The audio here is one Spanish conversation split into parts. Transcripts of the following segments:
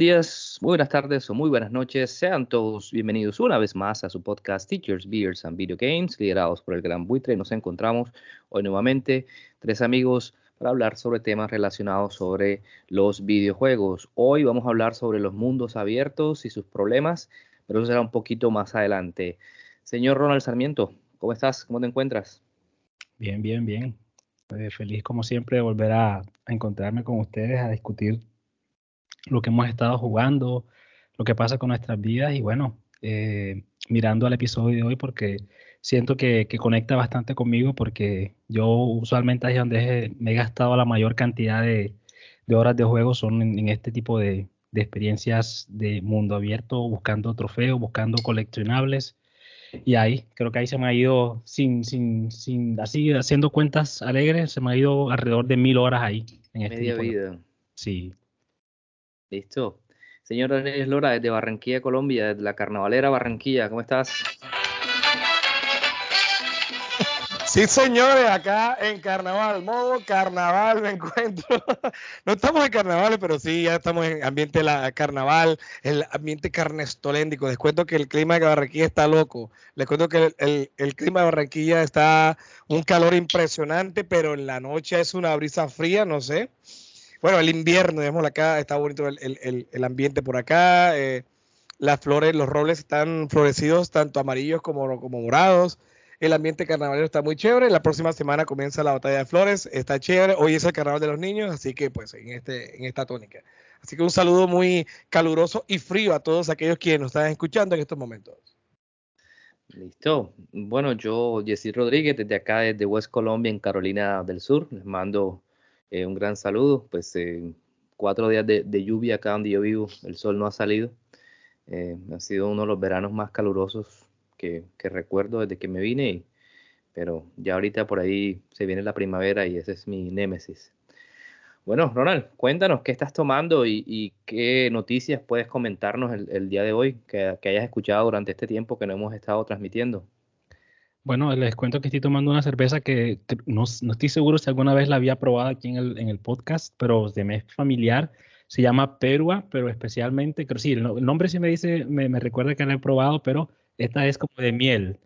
días, muy buenas tardes o muy buenas noches. Sean todos bienvenidos una vez más a su podcast Teachers, Beers and Video Games, liderados por el Gran Buitre. Nos encontramos hoy nuevamente tres amigos para hablar sobre temas relacionados sobre los videojuegos. Hoy vamos a hablar sobre los mundos abiertos y sus problemas, pero eso será un poquito más adelante. Señor Ronald Sarmiento, ¿cómo estás? ¿Cómo te encuentras? Bien, bien, bien. Eh, feliz como siempre de volver a encontrarme con ustedes a discutir lo que hemos estado jugando, lo que pasa con nuestras vidas y bueno, eh, mirando al episodio de hoy porque siento que, conecta bastante conmigo porque yo usualmente ahí donde me he gastado la mayor cantidad de, horas de juego son en, este tipo de, experiencias de mundo abierto, buscando trofeos, buscando coleccionables. Y ahí, creo que ahí se me ha ido, sin, sin, sin, así haciendo cuentas alegres, se me ha ido alrededor de mil horas ahí. En este Media vida. Sí. Listo. Señor Daniel Lora, desde Barranquilla, Colombia, desde la Carnavalera Barranquilla, ¿cómo estás? Sí, señores, acá en carnaval, modo carnaval me encuentro. No estamos en carnaval, pero sí, ya estamos en ambiente la carnaval, el ambiente carnestoléndico. Les cuento que el clima de Barranquilla está loco. Les cuento que el, el clima de Barranquilla está un calor impresionante, pero en la noche es una brisa fría, no sé bueno, el invierno, digamos, acá está bonito el, ambiente por acá. Eh, las flores, los robles están florecidos, tanto amarillos como, como morados. El ambiente carnavalero está muy chévere. La próxima semana comienza la batalla de flores. Está chévere. Hoy es el carnaval de los niños, así que pues en, este, en esta tónica. Así que un saludo muy caluroso y frío a todos aquellos quienes nos están escuchando en estos momentos. Listo. Bueno, yo, Jessy Rodríguez, desde acá, desde West Colombia, en Carolina del Sur, les mando eh, un gran saludo. Pues cuatro días de, lluvia acá donde yo vivo, el sol no ha salido. Eh, ha sido uno de los veranos más calurosos que, recuerdo desde que me vine, pero ya ahorita por ahí se viene la primavera y ese es mi némesis. Bueno, Ronald, cuéntanos qué estás tomando y, qué noticias puedes comentarnos el, día de hoy que, que hayas escuchado durante este tiempo que no hemos estado transmitiendo. Bueno, les cuento que estoy tomando una cerveza que, no, estoy seguro si alguna vez la había probado aquí en el, en el podcast, pero se me es familiar. Se llama Perua, pero especialmente, creo sí, el, nombre sí me dice, me, recuerda que la he probado, pero esta es como de miel.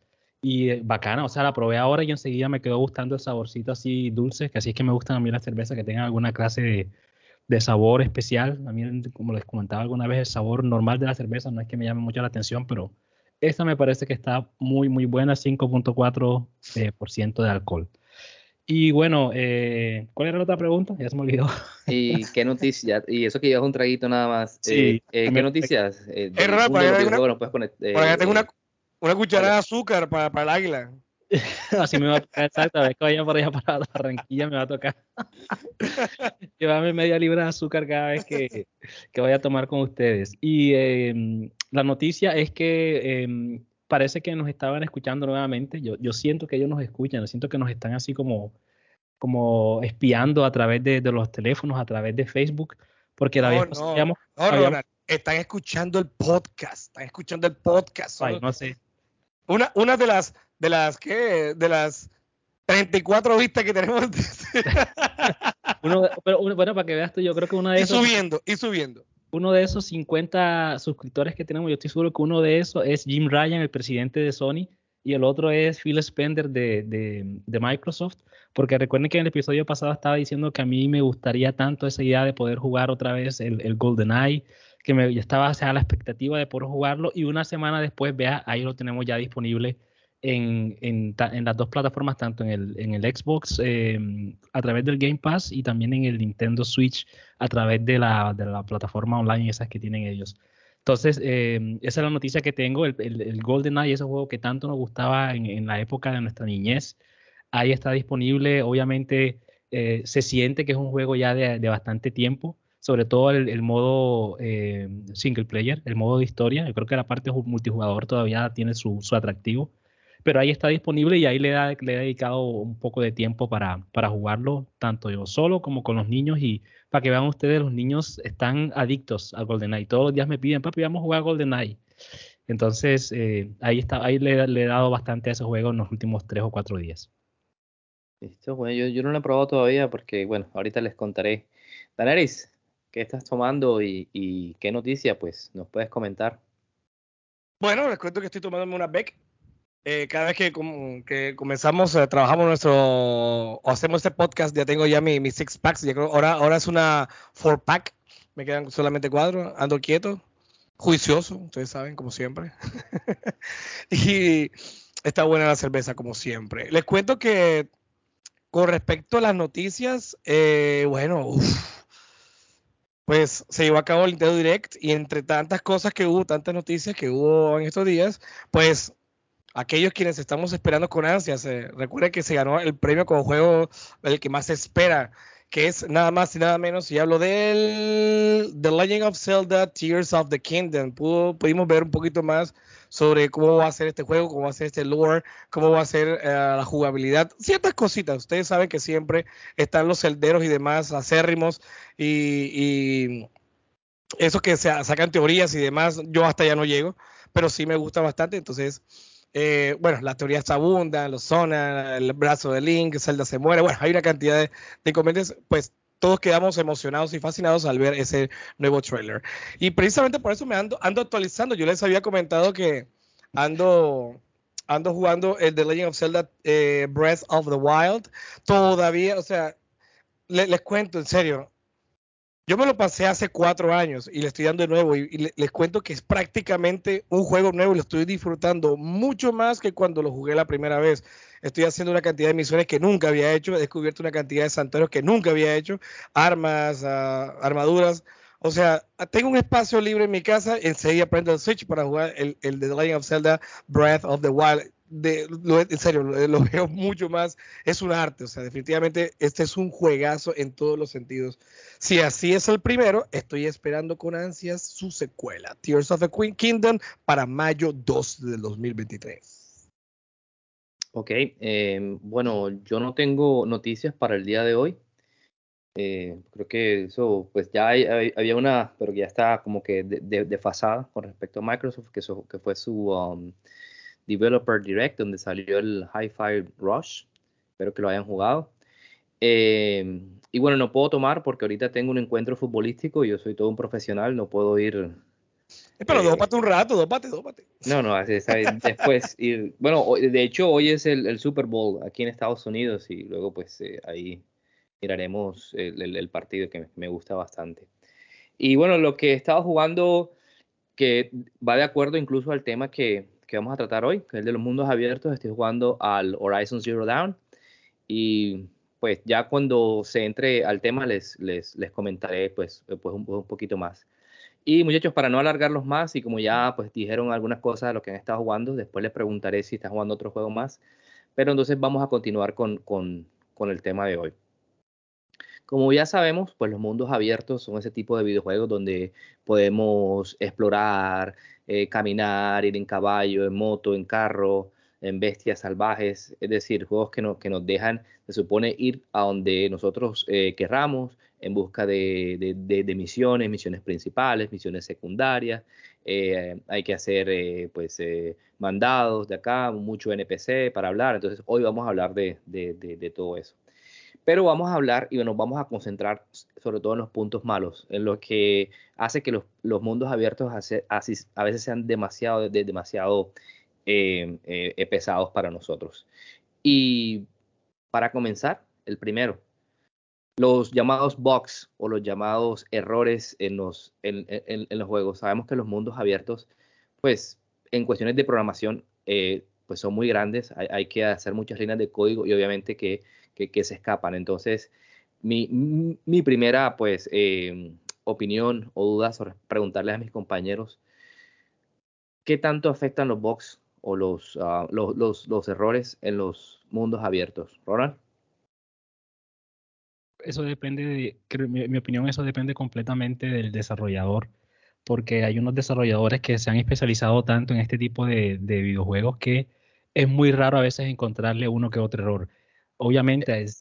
Y eh, bacana, o sea, la probé ahora y enseguida me quedó gustando el saborcito así dulce, que así es que me gustan a mí las cervezas que tengan alguna clase de, de sabor especial. A mí, como les comentaba alguna vez, el sabor normal de la cerveza no es que me llame mucho la atención, pero esta me parece que está muy, muy buena, 5.4% eh, de alcohol. Y bueno, eh, ¿cuál era la otra pregunta? Ya se me olvidó. ¿Y qué noticias? Y eso que llevas un traguito nada más. Sí, eh, ¿Qué noticias? es raro, para allá tengo una, una cucharada de azúcar para, para el águila. Así me va a tocar, exacto, a ver que vaya por allá para Barranquilla me va a tocar llevarme media libra de azúcar cada vez que, que vaya a tomar con ustedes. Y em, la noticia es que em, parece que nos estaban escuchando nuevamente. Yo, yo siento que ellos nos escuchan, yo siento que nos están así como, como espiando a través de, de los teléfonos, a través de Facebook, porque la vez no, habíamos, están escuchando el podcast, están escuchando el podcast. Ay, no sé. Una, una de las de las que de las 34 vistas que tenemos. uno, pero bueno, para que veas tú, yo creo que una de esos. Y subiendo, y subiendo. Uno de esos 50 suscriptores que tenemos, yo estoy seguro que uno de esos es Jim Ryan, el presidente de Sony, y el otro es Phil Spencer de, de, Microsoft, porque recuerden que en el episodio pasado estaba diciendo que a mí me gustaría tanto esa idea de poder jugar otra vez el, el GoldenEye, que me, estaba sea, a la expectativa de poder jugarlo, y una semana después, vea, ahí lo tenemos ya disponible en, en, las dos plataformas, tanto en el, en el Xbox eh, a través del Game Pass y también en el Nintendo Switch a través de la, de la plataforma online esas que tienen ellos. Entonces, eh, esa es la noticia que tengo, el, el, el GoldenEye, ese juego que tanto nos gustaba en, en, la época de nuestra niñez, ahí está disponible, obviamente eh, se siente que es un juego ya de, de bastante tiempo, sobre todo el, modo single player, el modo de historia, yo creo que la parte multijugador todavía tiene su, su atractivo, pero ahí está disponible y ahí le, he dedicado un poco de tiempo para, para jugarlo, tanto yo solo como con los niños y para que vean ustedes, los niños están adictos a GoldenEye. Todos los días me piden, papi, vamos a jugar GoldenEye. Entonces, eh, ahí, está, ahí le, he dado bastante a ese juego en los últimos tres o cuatro días. Listo, bueno, yo, yo no lo he probado todavía porque, bueno, ahorita les contaré. Daneris, ¿qué estás tomando y, y qué noticia? Pues nos puedes comentar. Bueno, les cuento que estoy tomándome una Beck. Eh, cada vez que, que comenzamos, eh, trabajamos nuestro, o hacemos este podcast, ya tengo ya mi, mis six packs. Ya creo, ahora, ahora es una four pack. Me quedan solamente cuatro. Ando quieto, juicioso, ustedes saben, como siempre. y está buena la cerveza, como siempre. Les cuento que con respecto a las noticias, eh, bueno, pues se llevó a cabo el Nintendo Direct y entre tantas cosas que hubo, tantas noticias que hubo en estos días, pues aquellos quienes estamos esperando con ansias, eh, recuerden que se ganó el premio como juego el que más se espera, que es nada más y nada menos, y hablo del The Legend of Zelda Tears of the Kingdom. pudimos ver un poquito más sobre cómo va a ser este juego, cómo va a ser este lore, cómo va a ser eh, la jugabilidad, ciertas cositas. Ustedes saben que siempre están los celderos y demás acérrimos y, y eso que se sacan teorías y demás, yo hasta ya no llego, pero sí me gusta bastante, entonces eh, bueno, las teorías abundan, los sonan, el brazo de Link, Zelda se muere, bueno, hay una cantidad de, inconvenientes, pues todos quedamos emocionados y fascinados al ver ese nuevo trailer. Y precisamente por eso me ando, ando actualizando. Yo les había comentado que ando, ando jugando el The Legend of Zelda eh, Breath of the Wild. Todavía, o sea, les cuento en serio, yo me lo pasé hace cuatro años y le estoy dando de nuevo y, les cuento que es prácticamente un juego nuevo y lo estoy disfrutando mucho más que cuando lo jugué la primera vez. Estoy haciendo una cantidad de misiones que nunca había hecho, he descubierto una cantidad de santuarios que nunca había hecho, armas, uh, armaduras. O sea, tengo un espacio libre en mi casa, enseguida prendo el Switch para jugar el, el The Legend of Zelda Breath of the Wild de, en serio, lo, veo mucho más, es un arte, o sea, definitivamente este es un juegazo en todos los sentidos. Si así es el primero, estoy esperando con ansias su secuela, Tears of the Queen Kingdom, para mayo 2 del 2023. Ok, eh, bueno, yo no tengo noticias para el día de hoy. Eh, creo que eso, pues ya había una, pero ya está como que desfasada con respecto a Microsoft, que, eso, que fue su... Um, Developer Direct, donde salió el Hi-Fi Rush. Espero que lo hayan jugado. Eh, y bueno, no puedo tomar porque ahorita tengo un encuentro futbolístico. Yo soy todo un profesional, no puedo ir. Pero eh, dópate un rato, dópate, dópate. No, no, después ir. Bueno, de hecho, hoy es el, Super Bowl aquí en Estados Unidos y luego, pues eh, ahí miraremos el, partido que me, gusta bastante. Y bueno, lo que he estado jugando, que va de acuerdo incluso al tema que, que vamos a tratar hoy, que es el de los mundos abiertos. Estoy jugando al Horizon Zero Dawn y pues ya cuando se entre al tema les, les, les comentaré pues, pues un, un, poquito más. Y muchachos, para no alargarlos más y como ya pues dijeron algunas cosas de lo que han estado jugando, después les preguntaré si están jugando otro juego más. Pero entonces vamos a continuar con, con, con el tema de hoy. Como ya sabemos, pues los mundos abiertos son ese tipo de videojuegos donde podemos explorar, eh, caminar, ir en caballo, en moto, en carro, en bestias salvajes, es decir, juegos que, que nos dejan, se supone, ir a donde nosotros eh, querramos en busca de, de, misiones, misiones principales, misiones secundarias, eh, hay que hacer pues mandados de acá, mucho NPC para hablar, entonces hoy vamos a hablar de, todo eso. Pero vamos a hablar y nos vamos a concentrar sobre todo en los puntos malos, en lo que hace que los, mundos abiertos a veces sean demasiado, demasiado eh, eh, pesados para nosotros. Y para comenzar, el primero, los llamados bugs o los llamados errores en los, en, los juegos. Sabemos que los mundos abiertos, pues en cuestiones de programación, eh, pues son muy grandes, hay, hay, que hacer muchas líneas de código y obviamente que que, se escapan. Entonces, mi, mi primera pues em, opinión o duda sobre preguntarles a mis compañeros qué tanto afectan los bugs o los, ah, los, los, los, errores en los mundos abiertos. Ronald. Eso depende, de, mi, mi, opinión, eso depende completamente del desarrollador, porque hay unos desarrolladores que se han especializado tanto en este tipo de, de videojuegos que es muy raro a veces encontrarle uno que otro error. Obviamente es...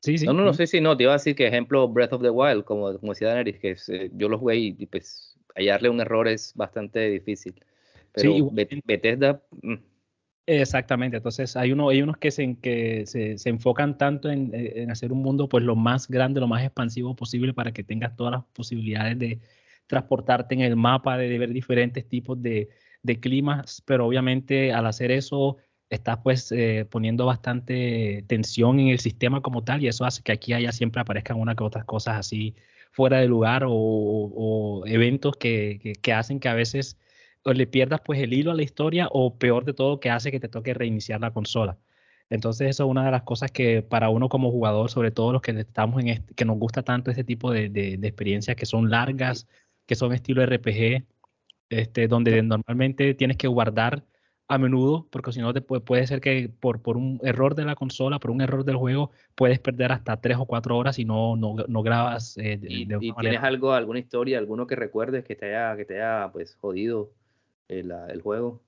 Eh, sí, sí. No, no, no, sí, sí, no, te iba a decir que ejemplo Breath of the Wild, como, como decía Daenerys, que eh, yo lo jugué y, pues hallarle un error es bastante difícil. Pero sí, Bethesda... Mm. Exactamente, entonces hay, uno, hay unos que, se, que se, se enfocan tanto en, en, hacer un mundo pues lo más grande, lo más expansivo posible para que tengas todas las posibilidades de transportarte en el mapa, de, ver diferentes tipos de, de, climas, pero obviamente al hacer eso estás pues eh, poniendo bastante tensión en el sistema como tal y eso hace que aquí haya siempre aparezcan una que otras cosas así fuera de lugar o, o eventos que, que, que hacen que a veces o le pierdas pues el hilo a la historia o peor de todo que hace que te toque reiniciar la consola. Entonces eso es una de las cosas que para uno como jugador, sobre todo los que estamos en este, que nos gusta tanto este tipo de, de, experiencias que son largas, que son estilo RPG, este, donde normalmente tienes que guardar a menudo, porque si no te puede, puede, ser que por, por un error de la consola, por un error del juego, puedes perder hasta tres o cuatro horas y no, no, no grabas eh, ¿Y, tienes algo, alguna historia, alguno que recuerdes que te haya, que te haya pues jodido el, juego?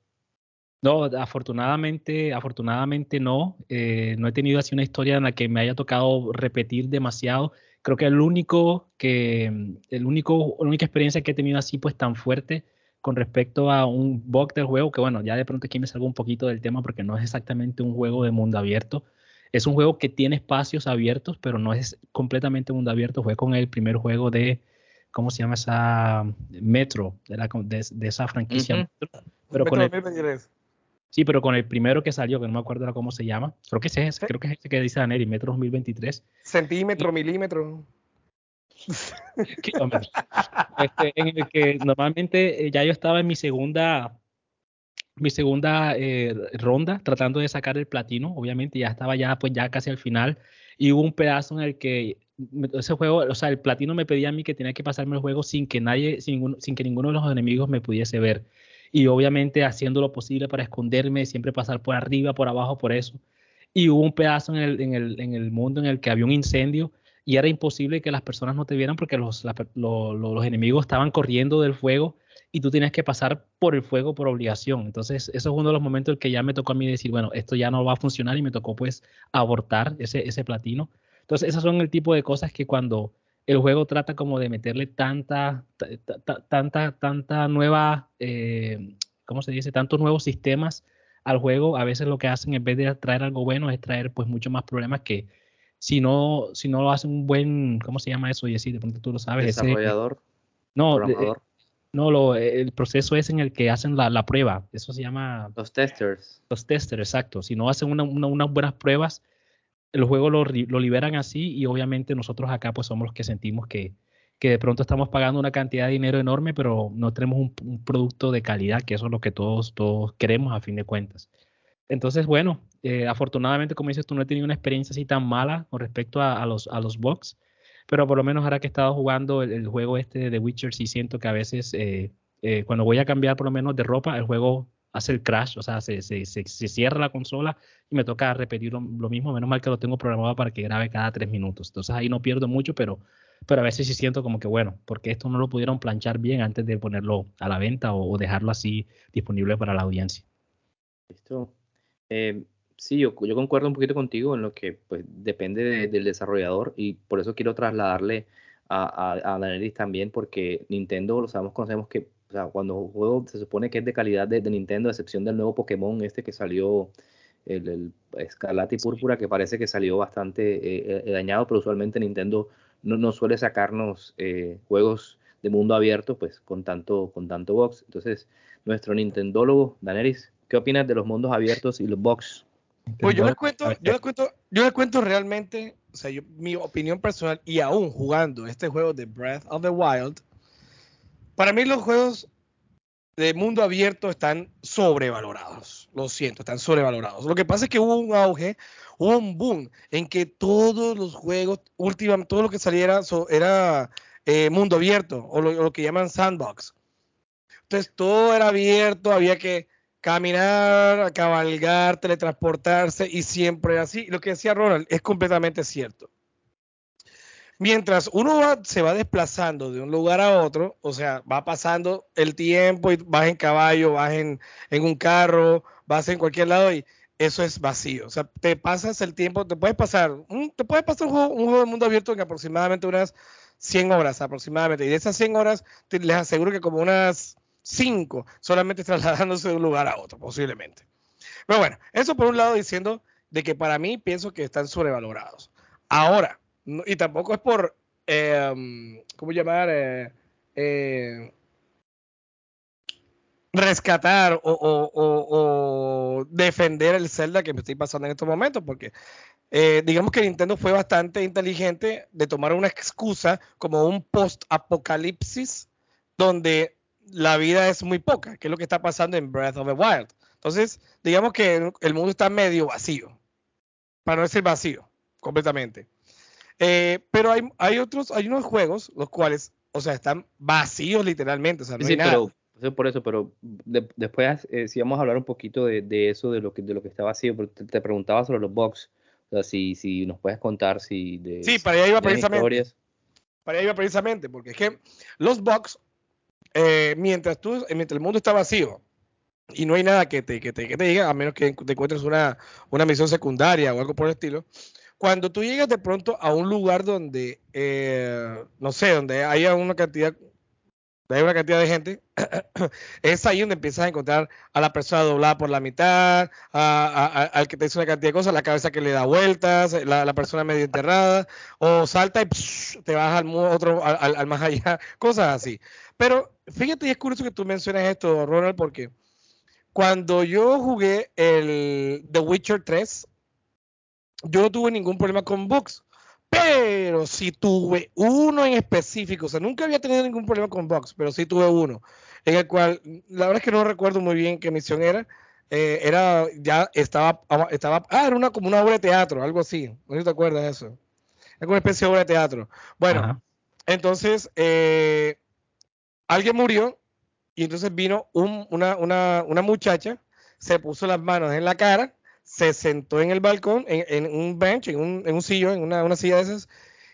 No, afortunadamente, afortunadamente no. Eh, no he tenido así una historia en la que me haya tocado repetir demasiado. Creo que el único que, el único, la única experiencia que he tenido así pues tan fuerte con respecto a un bug del juego, que bueno, ya de pronto aquí me salgo un poquito del tema porque no es exactamente un juego de mundo abierto. Es un juego que tiene espacios abiertos, pero no es completamente mundo abierto. Fue con el primer juego de ¿cómo se llama esa Metro? De, la, de, esa franquicia. Pero con el, sí, pero con el primero que salió, que no me acuerdo cómo se llama. Creo que es ese, creo que es ese que dice Daneri, Metro 2023. Centímetro, milímetro. Este, en el que normalmente eh, ya yo estaba en mi segunda mi segunda eh, ronda tratando de sacar el platino, obviamente ya estaba ya pues ya casi al final y hubo un pedazo en el que ese juego, o sea, el platino me pedía a mí que tenía que pasarme el juego sin que nadie, sin, sin que ninguno de los enemigos me pudiese ver. Y obviamente haciendo lo posible para esconderme, siempre pasar por arriba, por abajo, por eso. Y hubo un pedazo en el, en el, en el mundo en el que había un incendio y era imposible que las personas no te vieran porque los, los enemigos estaban corriendo del fuego y tú tienes que pasar por el fuego por obligación. Entonces, eso es uno de los momentos en que ya me tocó a mí decir, bueno, esto ya no va a funcionar y me tocó pues abortar ese, ese platino. Entonces, esos son el tipo de cosas que cuando el juego trata como de meterle tanta, tanta, tanta nueva, eh, ¿cómo se dice? Tantos nuevos sistemas al juego, a veces lo que hacen en vez de traer algo bueno es traer pues mucho más problemas que si no, si no lo hacen un buen, ¿cómo se llama eso? Y así, de pronto tú lo sabes. Desarrollador. no, no, lo, el proceso es en el que hacen la, la, prueba. Eso se llama. Los testers. Los testers, exacto. Si no hacen una, unas buenas pruebas, el juego lo, lo, liberan así y obviamente nosotros acá pues somos los que sentimos que, que de pronto estamos pagando una cantidad de dinero enorme, pero no tenemos un, producto de calidad, que eso es lo que todos, todos queremos a fin de cuentas. Entonces, bueno, eh, afortunadamente, como dices tú, no he tenido una experiencia así tan mala con respecto a, los, a bugs, pero por lo menos ahora que he estado jugando el, juego este de Witcher, sí siento que a veces eh, eh, cuando voy a cambiar por lo menos de ropa, el juego hace el crash, o sea, se, cierra la consola y me toca repetir lo, mismo, menos mal que lo tengo programado para que grabe cada tres minutos. Entonces ahí no pierdo mucho, pero, pero a veces sí siento como que, bueno, porque esto no lo pudieron planchar bien antes de ponerlo a la venta o, dejarlo así disponible para la audiencia. Listo. Eh, sí, yo, yo, concuerdo un poquito contigo en lo que pues, depende del desarrollador y por eso quiero trasladarle a, a, a también, porque Nintendo, lo sabemos, conocemos que o sea, cuando un juego se supone que es de calidad de, Nintendo, a excepción del nuevo Pokémon este que salió, el, el Escarlata y Púrpura, que parece que salió bastante eh, eh, dañado, pero usualmente Nintendo no, no suele sacarnos eh, juegos de mundo abierto, pues con tanto, con tanto box. Entonces, nuestro Nintendólogo, Daneris, ¿qué opinas de los mundos abiertos y los box? Pues yo les cuento, yo les cuento, yo les cuento realmente, o sea, yo, mi opinión personal y aún jugando este juego de Breath of the Wild, para mí los juegos de mundo abierto están sobrevalorados. Lo siento, están sobrevalorados. Lo que pasa es que hubo un auge, hubo un boom en que todos los juegos, últimamente, todo lo que saliera era eh, mundo abierto o lo, que llaman sandbox. Entonces todo era abierto, había que caminar, cabalgar, teletransportarse y siempre así. Lo que decía Ronald es completamente cierto. mientras uno se va desplazando de un lugar a otro, o sea, va pasando el tiempo y vas en caballo, vas en, en un carro, vas en cualquier lado y eso es vacío. O sea, te pasas el tiempo, te puedes pasar, un, te puedes pasar un juego, de mundo abierto en aproximadamente unas 100 horas aproximadamente. Y de esas 100 horas, les aseguro que como unas 5 solamente trasladándose de un lugar a otro, posiblemente. Pero bueno, eso por un lado diciendo de que para mí pienso que están sobrevalorados. Ahora, y tampoco es por, eh, ¿cómo llamar? Eh, eh, rescatar o, defender el Zelda que me estoy pasando en estos momentos, porque digamos que Nintendo fue bastante inteligente de tomar una excusa como un post-apocalipsis donde la vida es muy poca, que es lo que está pasando en Breath of the Wild. Entonces, digamos que el mundo está medio vacío, para no decir vacío, completamente. Eh, pero hay, hay otros, hay unos juegos los cuales, o sea, están vacíos literalmente, o sea, no hay nada. Pero, por eso, pero después eh, si vamos a hablar un poquito de, eso, de lo que de lo que está vacío, porque te, preguntaba sobre los bugs, o sea, si, si nos puedes contar si de Sí, para allá iba precisamente. Para allá iba precisamente, porque es que los bugs, eh, mientras tú, mientras el mundo está vacío, y no hay nada que te, que te, que te diga, a menos que te encuentres una, una misión secundaria o algo por el estilo, cuando tú llegas de pronto a un lugar donde, eh, no sé, donde haya una cantidad, hay una cantidad de gente, es ahí donde empiezas a encontrar a la persona doblada por la mitad, al que te dice una cantidad de cosas, la cabeza que le da vueltas, la, persona medio enterrada, o salta y te vas al otro, al, más allá, cosas así. Pero fíjate, y es curioso que tú menciones esto, Ronald, porque cuando yo jugué el The Witcher 3, yo no tuve ningún problema con bugs, pero sí tuve uno en específico, o sea, nunca había tenido ningún problema con bugs, pero sí tuve uno, en el cual, la verdad es que no recuerdo muy bien qué misión era, eh, era, ya estaba, estaba, ah, era una, como una obra de teatro, algo así, no te acuerdas de eso, era como una especie de obra de teatro. Bueno, entonces, eh, alguien murió y entonces vino una, muchacha, se puso las manos en la cara, se sentó en el balcón, en, un bench, en un, en sillón, en una, una, silla de esas,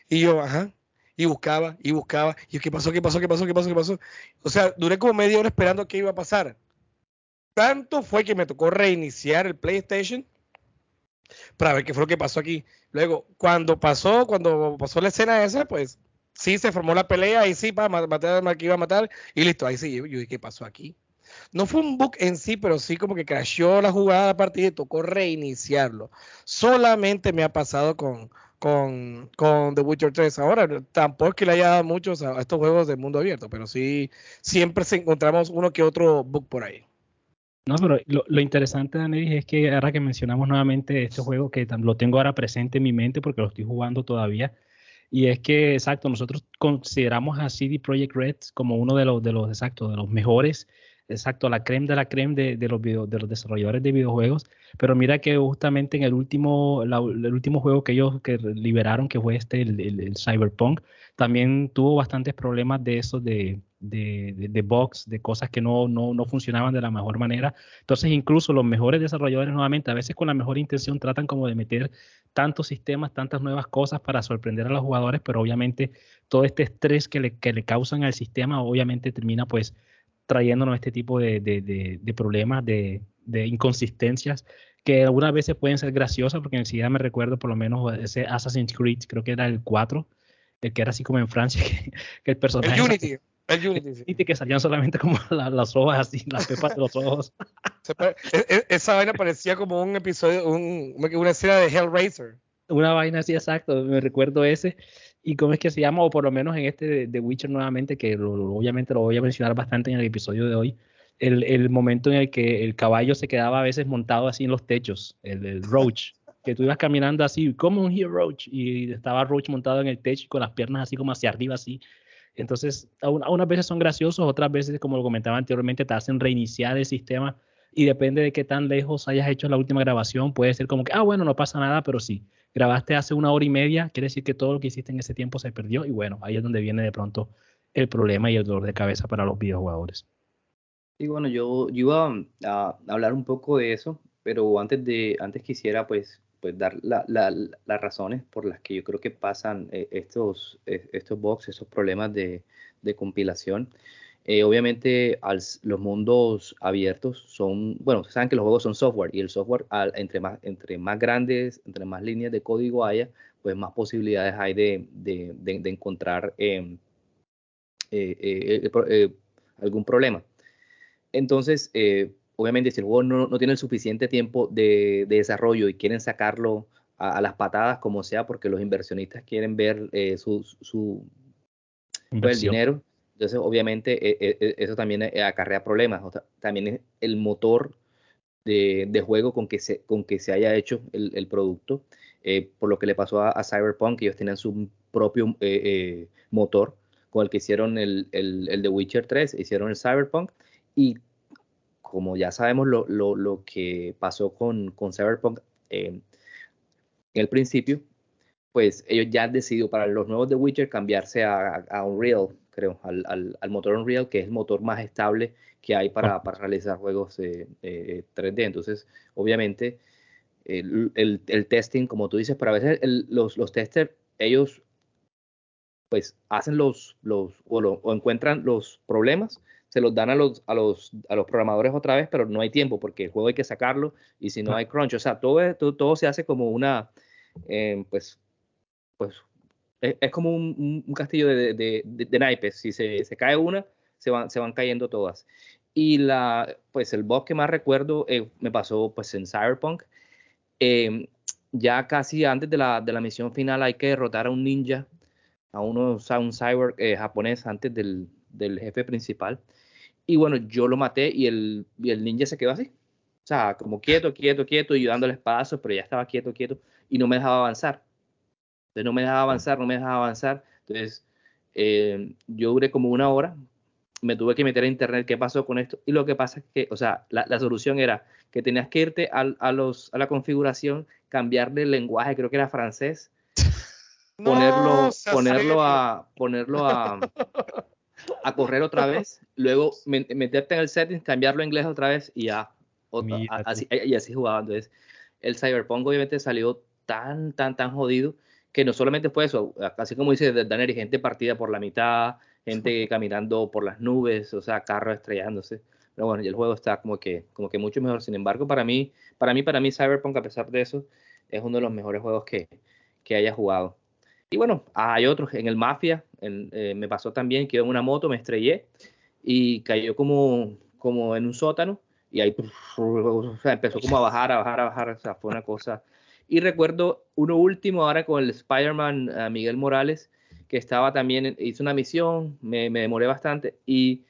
y yo, ajá, y buscaba, y buscaba, y qué pasó, qué pasó, qué pasó, qué pasó, qué pasó. O sea, duré como media hora esperando qué iba a pasar. Tanto fue que me tocó reiniciar el PlayStation para ver qué fue lo que pasó aquí. Luego, cuando pasó, cuando pasó la escena esa, pues sí se formó la pelea, y sí, para matar al que iba a matar, y listo, ahí sí, yo, yo ¿qué pasó aquí? No fue un bug en sí, pero sí como que crashó la jugada de partida y tocó reiniciarlo. Solamente me ha pasado con, con, con The Witcher 3. Ahora, tampoco es que le haya dado muchos a, estos juegos de mundo abierto, pero sí siempre encontramos uno que otro bug por ahí. No, pero lo, interesante, Daniel, es que ahora que mencionamos nuevamente este juego, que lo tengo ahora presente en mi mente porque lo estoy jugando todavía, y es que, exacto, nosotros consideramos a CD Projekt Red como uno de los, de los, exacto, de los mejores exacto, la creme de la creme de, los, de los desarrolladores de videojuegos, pero mira que justamente en el último, el último juego que ellos que liberaron, que fue este, el, Cyberpunk, también tuvo bastantes problemas de eso, de, de, de, bugs, de cosas que no, no, no, funcionaban de la mejor manera. Entonces, incluso los mejores desarrolladores, nuevamente, a veces con la mejor intención, tratan como de meter tantos sistemas, tantas nuevas cosas para sorprender a los jugadores, pero obviamente todo este estrés que le, que le causan al sistema, obviamente termina pues trayéndonos este tipo de, de, problemas, de, inconsistencias, que algunas veces pueden ser graciosas, porque enseguida me recuerdo por lo menos ese Assassin's Creed, creo que era el 4, el que era así como en Francia, que, el personaje... El Unity. El Unity, que salían solamente como las hojas así, las pepas de los ojos. E, e, esa vaina parecía como un episodio, un, una escena de Hellraiser. Una vaina así, exacto, me recuerdo ese y cómo es que se llama, o por lo menos en este de, Witcher nuevamente, que obviamente lo voy a mencionar bastante en el episodio de hoy, el, el, momento en el que el caballo se quedaba a veces montado así en los techos, el, Roach, que tú ibas caminando así, como un here Roach, y estaba Roach montado en el techo con las piernas así como hacia arriba así. Entonces, unas veces son graciosos, otras veces, como lo comentaba anteriormente, te hacen reiniciar el sistema y depende de qué tan lejos hayas hecho la última grabación, puede ser como que, ah, bueno, no pasa nada, pero sí, grabaste hace una hora y media, quiere decir que todo lo que hiciste en ese tiempo se perdió y bueno, ahí es donde viene de pronto el problema y el dolor de cabeza para los videojugadores. Y bueno, yo, iba a hablar un poco de eso, pero antes de antes quisiera pues pues dar las razones por las que yo creo que pasan eh, estos, eh, estos bugs, esos problemas de, compilación. Eh, obviamente los mundos abiertos son, bueno, saben que los juegos son software y el software entre, más, entre más grandes, entre más líneas de código haya, pues más posibilidades hay de, de encontrar em, algún problema. Entonces, obviamente si el juego no, tiene el suficiente tiempo de, desarrollo y quieren sacarlo a, las patadas como sea porque los inversionistas quieren ver eh, su, su pues, dinero, entonces obviamente eh, eh, eso también acarrea problemas. también el motor de, juego con que se, con que se haya hecho el, producto, por lo que le pasó a, Cyberpunk, ellos tenían su propio motor con el que hicieron el, el, el The Witcher 3, hicieron el Cyberpunk y como ya sabemos lo, lo, lo que pasó con, con Cyberpunk eh, en el principio, pues ellos ya han decidido para los nuevos de Witcher cambiarse a, a Unreal, creo, al, al, al, motor Unreal, que es el motor más estable que hay para, para realizar juegos eh, 3D. Entonces, obviamente, el, el, el, testing, como tú dices, pero a veces los, los testers, ellos pues hacen los, los o, lo, o encuentran los problemas se los dan a los, a los, a los programadores otra vez, pero no hay tiempo porque el juego hay que sacarlo y si no hay crunch, o sea, todo, todo, todo se hace como una, eh, pues, pues, es, como un, un, castillo de, de, de, naipes, si se, se, cae una, se van, se van cayendo todas. Y la, pues el boss que más recuerdo eh, me pasó pues en Cyberpunk. Eh, ya casi antes de la, de la misión final hay que derrotar a un ninja, a uno, a un cyber japonés antes del, del jefe principal. Y bueno, yo lo maté y el, el ninja se quedó así. O sea, como quieto, quieto, quieto, y yo dándole espadazos, pero ya estaba quieto, quieto, y no me dejaba avanzar. Entonces no me dejaba avanzar, no me dejaba avanzar. Entonces eh, yo duré como una hora, me tuve que meter a internet qué pasó con esto. Y lo que pasa es que, o sea, la, solución era que tenías que irte a, a, los, a la configuración, cambiarle el lenguaje, creo que era francés, ponerlo, ponerlo a, ponerlo a, a correr otra vez, luego meterte en el setting, cambiarlo a inglés otra vez y ya. así, y así jugaba. Entonces, el Cyberpunk obviamente salió tan, tan, tan jodido que no solamente fue eso, así como dice Daniel, gente partida por la mitad, gente caminando por las nubes, o sea, carros estrellándose. Pero bueno, y el juego está como que, como que mucho mejor. Sin embargo, para mí, para mí, para mí, Cyberpunk, a pesar de eso, es uno de los mejores juegos que, que haya jugado. Y bueno, hay otros, en el Mafia eh, me pasó también que en una moto me estrellé y cayó como, como en un sótano y ahí empezó como a bajar, a bajar, a bajar, o sea, fue una cosa. Y recuerdo uno último ahora con el Spider-Man eh, Miguel Morales, que estaba también, hizo una misión, me, me, demoré bastante y,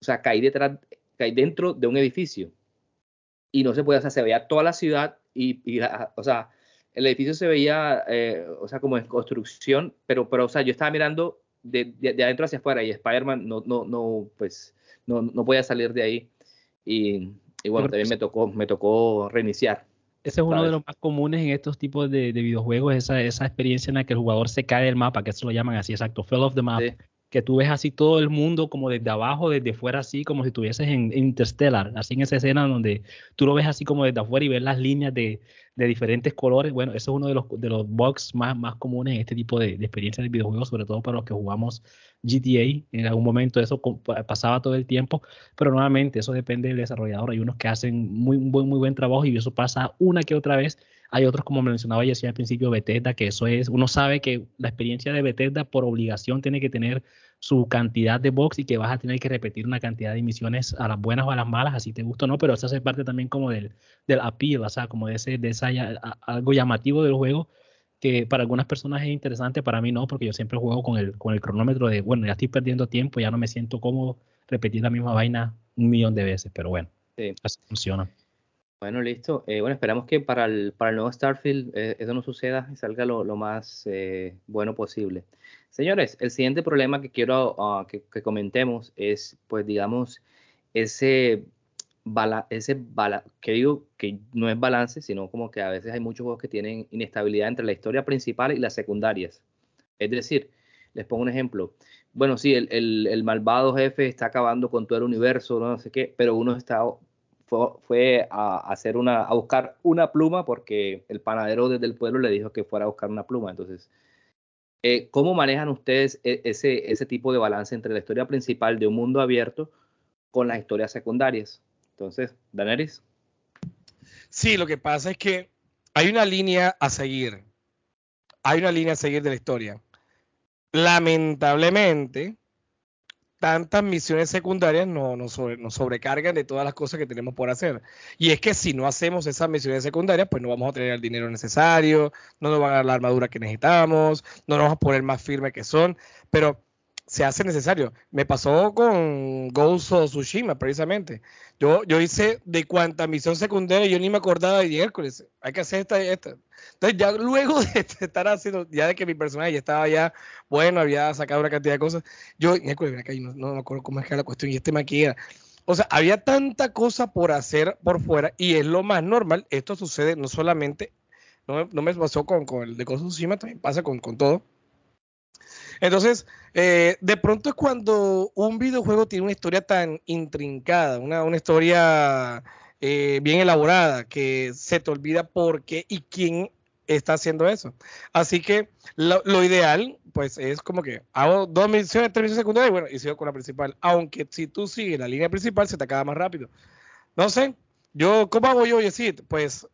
o sea, caí detrás, caí dentro de un edificio y no se puede, o sea, se veía toda la ciudad y o sea, el edificio se veía, eh, o sea, como en construcción, pero, pero, o sea, yo estaba mirando de, de, adentro hacia afuera y Spider-Man no, no, no, pues, no, no podía salir de ahí. Y, y bueno, también me tocó, me tocó reiniciar. Ese es uno de los más comunes en estos tipos de, de, videojuegos, esa, esa experiencia en la que el jugador se cae del mapa, que se lo llaman así, exacto, fell off the map que tú ves así todo el mundo como desde abajo, desde fuera así, como si estuvieses en Interstellar, así en esa escena donde tú lo ves así como desde afuera y ves las líneas de, de diferentes colores. Bueno, eso es uno de los, de los bugs más, más comunes en este tipo de, de experiencias de videojuegos, sobre todo para los que jugamos GTA. En algún momento eso pasaba todo el tiempo, pero nuevamente eso depende del desarrollador. Hay unos que hacen muy, buen, muy buen trabajo y eso pasa una que otra vez hay otros, como mencionaba decía al principio, Bethesda, que eso es, uno sabe que la experiencia de Bethesda por obligación tiene que tener su cantidad de box y que vas a tener que repetir una cantidad de misiones a las buenas o a las malas, así te gusta o no, pero eso hace parte también como del, del appeal, o sea, como de ese, de esa, algo llamativo del juego que para algunas personas es interesante, para mí no, porque yo siempre juego con el, con el cronómetro de, bueno, ya estoy perdiendo tiempo, ya no me siento cómodo repetir la misma vaina un millón de veces, pero bueno, así funciona. Bueno, listo. Eh, bueno, esperamos que para el, para el nuevo Starfield eh, eso no suceda y salga lo, más eh, bueno posible. Señores, el siguiente problema que quiero ah, que, comentemos es, pues, digamos, ese, bala, ese bala, que digo que no es balance, sino como que a veces hay muchos juegos que tienen inestabilidad entre la historia principal y las secundarias. Es decir, les pongo un ejemplo. Bueno, sí, el, el malvado jefe está acabando con todo el universo, no sé qué, pero uno está fue, a, hacer una, a buscar una pluma porque el panadero desde el pueblo le dijo que fuera a buscar una pluma. Entonces, eh, ¿cómo manejan ustedes e, ese, tipo de balance entre la historia principal de un mundo abierto con las historias secundarias? Entonces, Daneris. Sí, lo que pasa es que hay una línea a seguir. Hay una línea a seguir de la historia. Lamentablemente, tantas misiones secundarias nos, nos, sobrecargan de todas las cosas que tenemos por hacer. Y es que si no hacemos esas misiones secundarias, pues no vamos a tener el dinero necesario, no nos van a dar la armadura que necesitamos, no nos vamos a poner más firmes que son. Pero se hace necesario. Me pasó con Ghost Tsushima, precisamente. Yo, yo hice de cuánta misión secundaria, yo ni me acordaba de Hércules. Hay que hacer esta y esta. Entonces, ya luego de estar haciendo, ya de que mi personaje ya estaba ya, bueno, había sacado una cantidad de cosas, yo, Hércules, acá, no, no me acuerdo cómo es que era la cuestión, y este maquilla. O sea, había tanta cosa por hacer por fuera, y es lo más normal. Esto sucede no solamente, no, no me pasó con, con el de Ghost of Tsushima, también pasa con, con todo entonces, eh, de pronto es cuando un videojuego tiene una historia tan intrincada, una, historia eh, bien elaborada, que se te olvida por qué y quién está haciendo eso. Así que lo, ideal, pues, es como que hago dos misiones, tres misiones secundarias y bueno, y sigo con la principal. Aunque si tú sigues la línea principal, se te acaba más rápido. No sé, yo, ¿cómo hago yo, Yesid? Pues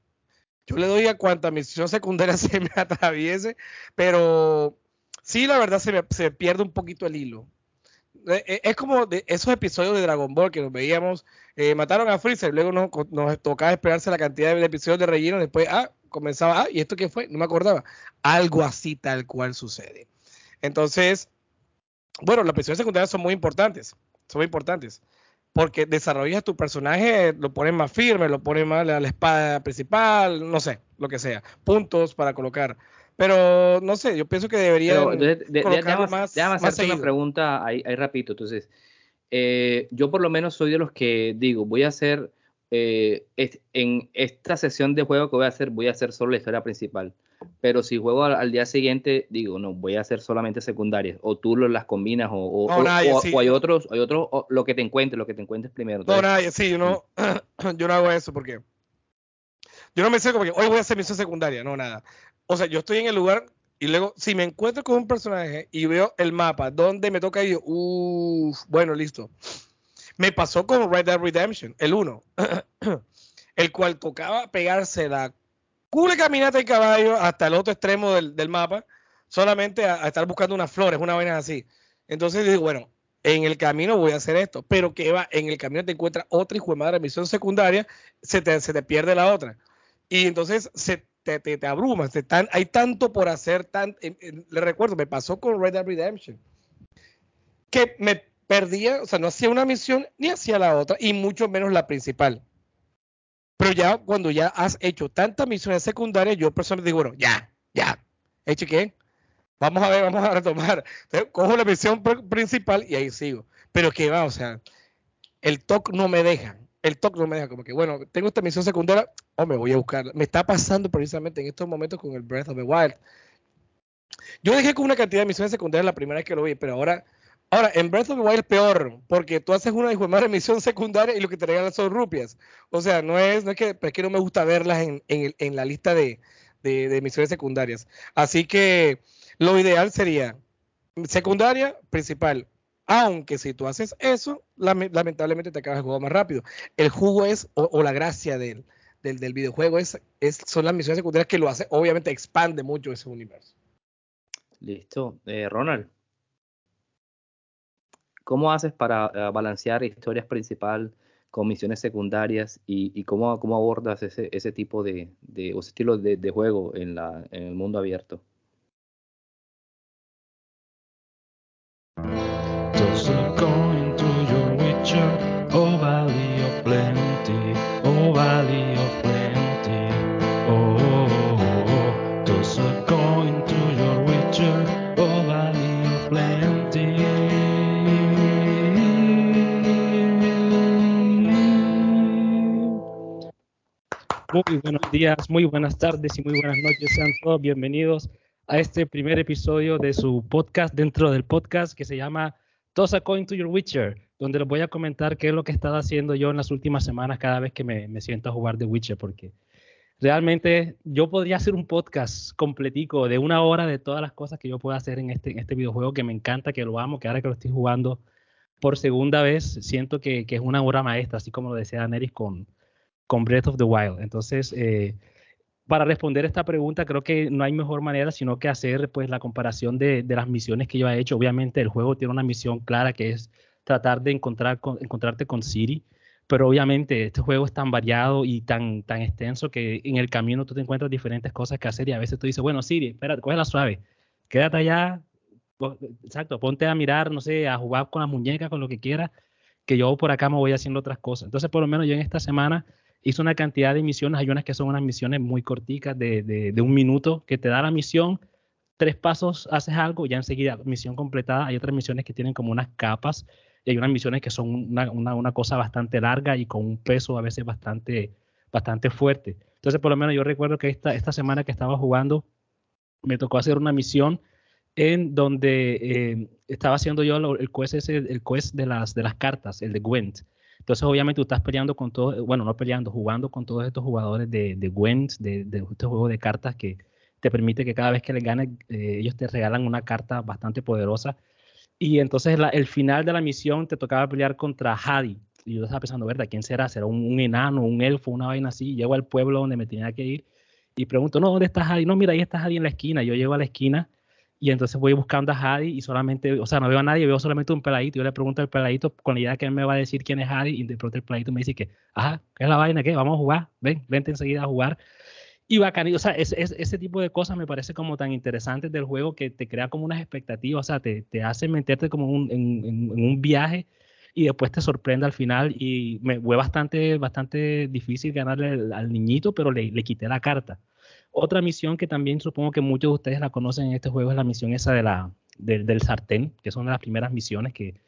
yo le doy a cuanta misión secundaria se me atraviese, pero sí, la verdad se, se pierde un poquito el hilo. Eh, eh, es como de esos episodios de Dragon Ball que nos veíamos, eh, mataron a Freezer, luego nos, nos, tocaba esperarse la cantidad de episodios de relleno, después, ah, comenzaba, ah, ¿y esto qué fue? No me acordaba. Algo así tal cual sucede. Entonces, bueno, las episodios secundarias son muy importantes, son muy importantes, porque desarrollas tu personaje, lo pones más firme, lo pones más a la espada principal, no sé, lo que sea, puntos para colocar. Pero no sé, yo pienso que debería más, hacerte una pregunta ahí, ahí rapidito. Entonces, eh, yo por lo menos soy de los que digo, voy a hacer eh, en esta sesión de juego que voy a hacer, voy a hacer solo la historia principal. Pero si juego al, día siguiente, digo, no, voy a hacer solamente secundarias. O tú las combinas, o, hay otros, hay otros, lo que te encuentres, lo que te encuentres primero. no, nadie, sí, yo no, yo no hago eso porque yo no me sé como que hoy voy a hacer misión secundaria, no, nada o sea, yo estoy en el lugar y luego, si me encuentro con un personaje y veo el mapa donde me toca ir, uff, bueno, listo. Me pasó con Red Dead Redemption, el 1, el cual tocaba pegarse la cubre caminata y caballo hasta el otro extremo del, mapa, solamente a, estar buscando unas flores, una vaina así. Entonces digo, bueno, en el camino voy a hacer esto, pero que va, en el camino te encuentras otra hijo de madre misión secundaria, se te, se te pierde la otra. Y entonces se te, te, abrumas, hay tanto por hacer, tan, le recuerdo, me pasó con Red Dead Redemption, que me perdía, o sea, no hacía una misión ni hacía la otra, y mucho menos la principal. Pero ya cuando ya has hecho tantas misiones secundarias, yo personalmente digo, bueno, ya, ya, ¿hecho qué? Vamos a ver, vamos a retomar. cojo la misión principal y ahí sigo. Pero que va, o sea, el TOC no me deja el toque no me deja como que, bueno, tengo esta misión secundaria, o me voy a buscar. Me está pasando precisamente en estos momentos con el Breath of the Wild. Yo dejé con una cantidad de misiones secundarias la primera vez que lo vi, pero ahora, ahora en Breath of the Wild es peor, porque tú haces una de misión secundaria y lo que te regalan son rupias. O sea, no es, no es que, es que no me gusta verlas en, en, en la lista de, de, de misiones secundarias. Así que lo ideal sería secundaria, principal, aunque si tú haces eso, lamentablemente te acabas el juego más rápido. El jugo es, o, la gracia del, del, videojuego es, es, son las misiones secundarias que lo hace, obviamente expande mucho ese universo. Listo. Eh, Ronald, ¿cómo haces para eh, balancear historias principales con misiones secundarias y, cómo, cómo, abordas ese, ese tipo de, de o estilo de, de juego en, la, en el mundo abierto? Días, muy buenas tardes y muy buenas noches. Sean todos bienvenidos a este primer episodio de su podcast dentro del podcast que se llama Toss a Coin to Your Witcher. donde les voy a comentar qué es lo que he estado haciendo yo en las últimas semanas cada vez que me, me siento a jugar The Witcher, porque realmente yo podría hacer un podcast completico de una hora de todas las cosas que yo puedo hacer en este, en este videojuego que me encanta, que lo amo, que ahora que lo estoy jugando por segunda vez, siento que, que es una obra maestra, así como lo decía Neris con, con Breath of the Wild. Entonces, eh, para responder esta pregunta, creo que no hay mejor manera sino que hacer pues la comparación de, de, las misiones que yo he hecho. Obviamente el juego tiene una misión clara que es tratar de encontrar con, encontrarte con Siri, pero obviamente este juego es tan variado y tan, tan extenso que en el camino tú te encuentras diferentes cosas que hacer y a veces tú dices, bueno, Siri, espérate, la suave, quédate allá, exacto, ponte a mirar, no sé, a jugar con las muñecas, con lo que quieras, que yo por acá me voy haciendo otras cosas. Entonces, por lo menos yo en esta semana hice una cantidad de misiones, hay unas que son unas misiones muy corticas de, de, de un minuto, que te da la misión, tres pasos haces algo, ya enseguida misión completada, hay otras misiones que tienen como unas capas y hay unas misiones que son una, una, una, cosa bastante larga y con un peso a veces bastante, bastante fuerte. Entonces, por lo menos yo recuerdo que esta, esta semana que estaba jugando, me tocó hacer una misión en donde eh, estaba haciendo yo el quest, ese, el quest de las, de las cartas, el de Gwent. Entonces, obviamente, tú estás peleando con todo, bueno, no peleando, jugando con todos estos jugadores de, de de, de este juego de cartas que te permite que cada vez que les ganes, eh, ellos te regalan una carta bastante poderosa y entonces la, el final de la misión te tocaba pelear contra Hadi. Y yo estaba pensando, ¿verdad? ¿Quién será? ¿Será un, un, enano, un elfo, una vaina así? Llego al pueblo donde me tenía que ir y pregunto, no, ¿dónde está Hadi? No, mira, ahí está Hadi en la esquina. Yo llego a la esquina y entonces voy buscando a Hadi y solamente, o sea, no veo a nadie, veo solamente un peladito. Yo le pregunto al peladito con la idea que él me va a decir quién es Hadi y de pronto el peladito me dice que, ajá, ¿qué es la vaina? ¿Qué? Vamos a jugar, ven, vente enseguida a jugar. Y bacán, o sea, es, es, ese tipo de cosas me parece como tan interesantes del juego que te crea como unas expectativas, o sea, te, te hace meterte como un, en, en, en, un viaje y después te sorprende al final y me fue bastante, bastante difícil ganarle al, al niñito, pero le, le, quité la carta. Otra misión que también supongo que muchos de ustedes la conocen en este juego es la misión esa de la, de, del sartén, que son las primeras misiones que,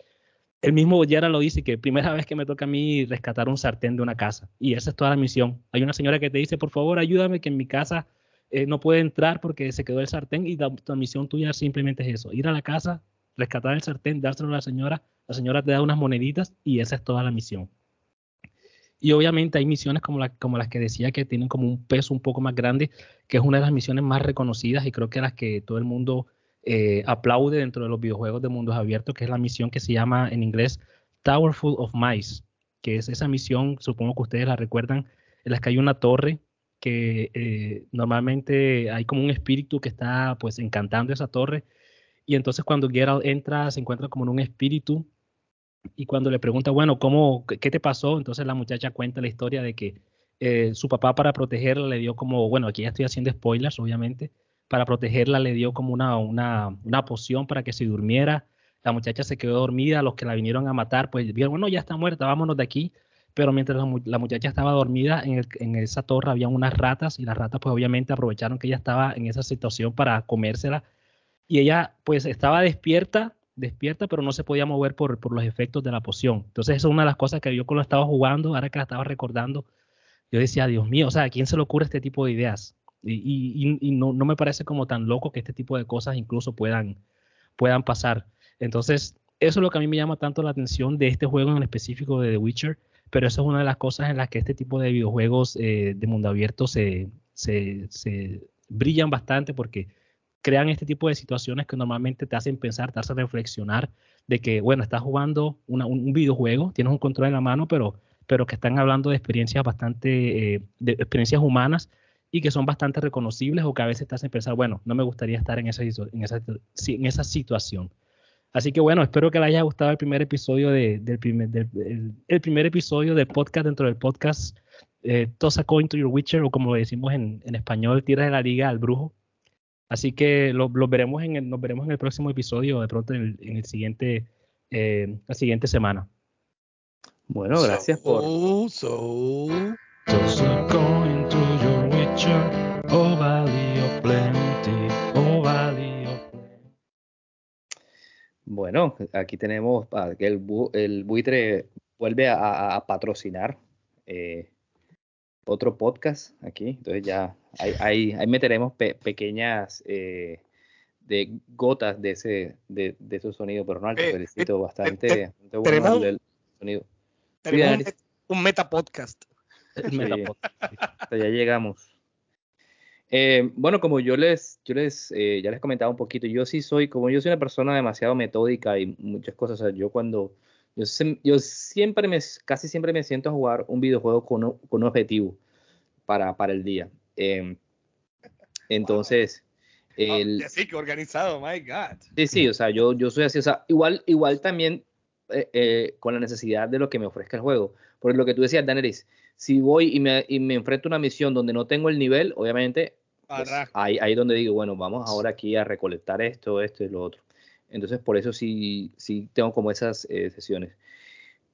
el mismo Yara lo dice, que primera vez que me toca a mí rescatar un sartén de una casa. Y esa es toda la misión. Hay una señora que te dice, por favor, ayúdame, que en mi casa eh, no puede entrar porque se quedó el sartén. Y la, la, misión tuya simplemente es eso, ir a la casa, rescatar el sartén, dárselo a la señora. La señora te da unas moneditas y esa es toda la misión. Y obviamente hay misiones como, la, como las que decía que tienen como un peso un poco más grande, que es una de las misiones más reconocidas y creo que las que todo el mundo eh, aplaude dentro de los videojuegos de mundos abiertos, que es la misión que se llama en inglés Towerful of Mice, que es esa misión, supongo que ustedes la recuerdan, en la que hay una torre que eh, normalmente hay como un espíritu que está pues encantando esa torre. Y entonces cuando Geralt entra se encuentra como en un espíritu y cuando le pregunta, bueno, ¿cómo, qué te pasó? Entonces la muchacha cuenta la historia de que eh, su papá para protegerla le dio como, bueno, aquí ya estoy haciendo spoilers, obviamente, para protegerla le dio como una, una, una, poción para que se durmiera. La muchacha se quedó dormida, los que la vinieron a matar, pues vieron, bueno, ya está muerta, vámonos de aquí. Pero mientras la, muchacha estaba dormida, en, en, esa torre había unas ratas y las ratas pues obviamente aprovecharon que ella estaba en esa situación para comérsela. Y ella pues estaba despierta, despierta, pero no se podía mover por, por los efectos de la poción. Entonces esa es una de las cosas que yo cuando estaba jugando, ahora que la estaba recordando, yo decía, Dios mío, o sea, ¿a quién se le ocurre este tipo de ideas? Y, y, y no, no, me parece como tan loco que este tipo de cosas incluso puedan, puedan pasar. Entonces, eso es lo que a mí me llama tanto la atención de este juego en específico de The Witcher, pero eso es una de las cosas en las que este tipo de videojuegos eh, de mundo abierto se, se, se, brillan bastante porque crean este tipo de situaciones que normalmente te hacen pensar, te hacen reflexionar de que, bueno, estás jugando una, un, videojuego, tienes un control en la mano, pero, pero que están hablando de experiencias bastante, eh, de experiencias humanas y que son bastante reconocibles o que a veces te hacen pensar, bueno, no me gustaría estar en esa, en esa, en esa situación. Así que bueno, espero que les haya gustado el primer episodio de, del primer, el, primer episodio del podcast dentro del podcast eh, Toss a Coin to Your Witcher o como lo decimos en, en español, Tira de la Liga al Brujo. Así que lo, lo veremos en el, nos veremos en el próximo episodio, de pronto en el, en el siguiente, eh, la siguiente semana. Bueno, gracias so, por... So, Toss a coin to your Witcher, oh valley of plenty, oh valley of Bueno, aquí tenemos que el, bu el, buitre vuelve a, a, a patrocinar eh, otro podcast aquí. Entonces ya ahí, ahí, ahí meteremos pe pequeñas eh, de gotas de ese de, de esos sonidos, pero no, te Eh, felicito eh, bastante, eh, bastante bueno el, el sonido. Tenemos un, un meta podcast. Sí. Hasta ya llegamos. Eh, bueno, como yo les, yo les, eh, ya les comentaba un poquito, yo sí soy, como yo soy una persona demasiado metódica y muchas cosas, o sea, yo cuando, yo, sem- yo siempre me, casi siempre me siento a jugar un videojuego con, un- con un objetivo para, para el día. Eh, entonces, el, sí, que organizado, my God. Sí, sí, o sea, yo, yo soy así, o sea, igual, igual también eh, eh, con la necesidad de lo que me ofrezca el juego. Por lo que tú decías, Daneris, si voy y me, y me enfrento a una misión donde no tengo el nivel, obviamente, pues, ahí, ahí donde digo, bueno, vamos ahora aquí a recolectar esto, esto y lo otro. Entonces, por eso sí, sí tengo como esas eh, sesiones.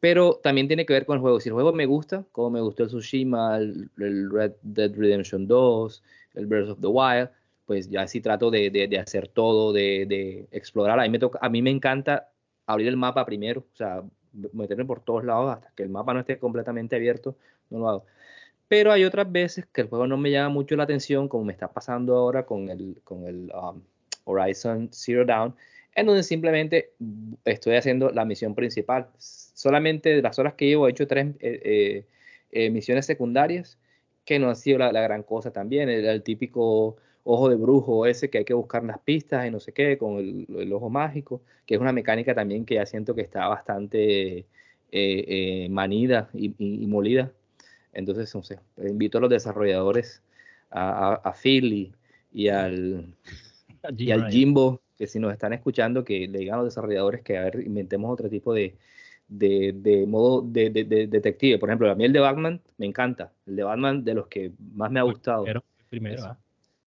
Pero también tiene que ver con el juego. Si el juego me gusta, como me gustó el Tsushima, el, Red Dead Redemption 2, el Breath of the Wild, pues ya sí trato de, de- de hacer todo, de, de explorar. A mí, me toca, a mí me encanta abrir el mapa primero, o sea, meterme por todos lados hasta que el mapa no esté completamente abierto, no lo hago. Pero hay otras veces que el juego no me llama mucho la atención, como me está pasando ahora con el, con el um, Horizon Zero Dawn, en donde simplemente estoy haciendo la misión principal. Solamente de las horas que llevo he hecho tres eh, eh, eh, misiones secundarias, que no ha sido la, la gran cosa también. El, el típico ojo de brujo ese que hay que buscar las pistas y no sé qué, con el, el ojo mágico, que es una mecánica también que ya siento que está bastante eh, eh, manida y, y- y molida. Entonces, no sé, invito a los desarrolladores, a, a, a Phil y, al, y al. Jimbo, que si nos están escuchando, que le digan a los desarrolladores que a ver, inventemos otro tipo de, de, de modo de, de- de detective. Por ejemplo, a mí el de Batman me encanta. El de Batman de los que más me ha gustado. Primero, primero, ah.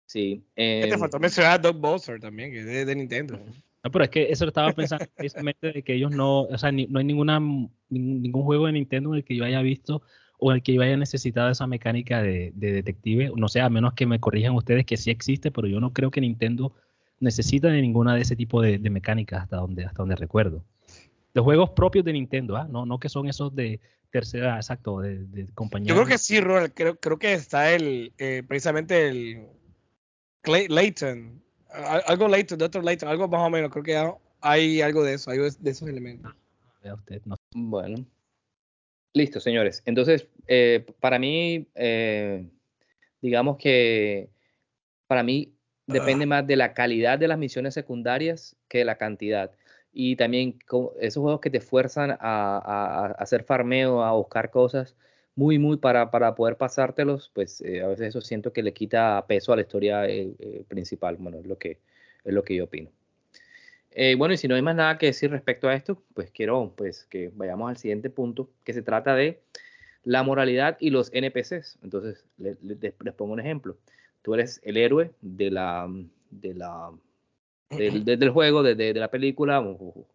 Sí. Te em, faltó mencionar a Doug Bowser también, que es de, de Nintendo. No, pero es que eso lo estaba pensando precisamente de que ellos no, o sea, ni- no hay ninguna, ningún, ningún juego de Nintendo en el que yo haya visto o en el que yo haya necesitado esa mecánica de, de detective. No sé, a menos que me corrijan ustedes que sí existe, pero yo no creo que Nintendo necesita de ninguna de ese tipo de, de mecánicas hasta donde, hasta donde recuerdo. De juegos propios de Nintendo, ¿ah? no, no que son esos de tercera, exacto, de, de compañía. Yo creo que sí, Ronald. Creo, creo que está el, eh, precisamente el Clay, Layton. Al- Algo Layton, Dr. Layton, algo más o menos. Creo que ha- hay algo de eso, algo de de esos elementos. Vea usted, no. Bueno. Listo, señores. Entonces, eh, para mí, eh, digamos que para mí depende más de la calidad de las misiones secundarias que de la cantidad. Y también esos juegos que te fuerzan a, a- a hacer farmeo, a buscar cosas muy, muy para, para poder pasártelos, pues eh, a veces eso siento que le quita peso a la historia eh, eh, principal. Bueno, es lo que, es lo que yo opino. Bueno, y si no hay más nada que decir respecto a esto, pues quiero pues, que vayamos al siguiente punto, que se trata de la moralidad y los NPCs. Entonces, le- le- les, les pongo un ejemplo. Tú eres el héroe de la, de la, del, de- del juego, de, de- de la película, un,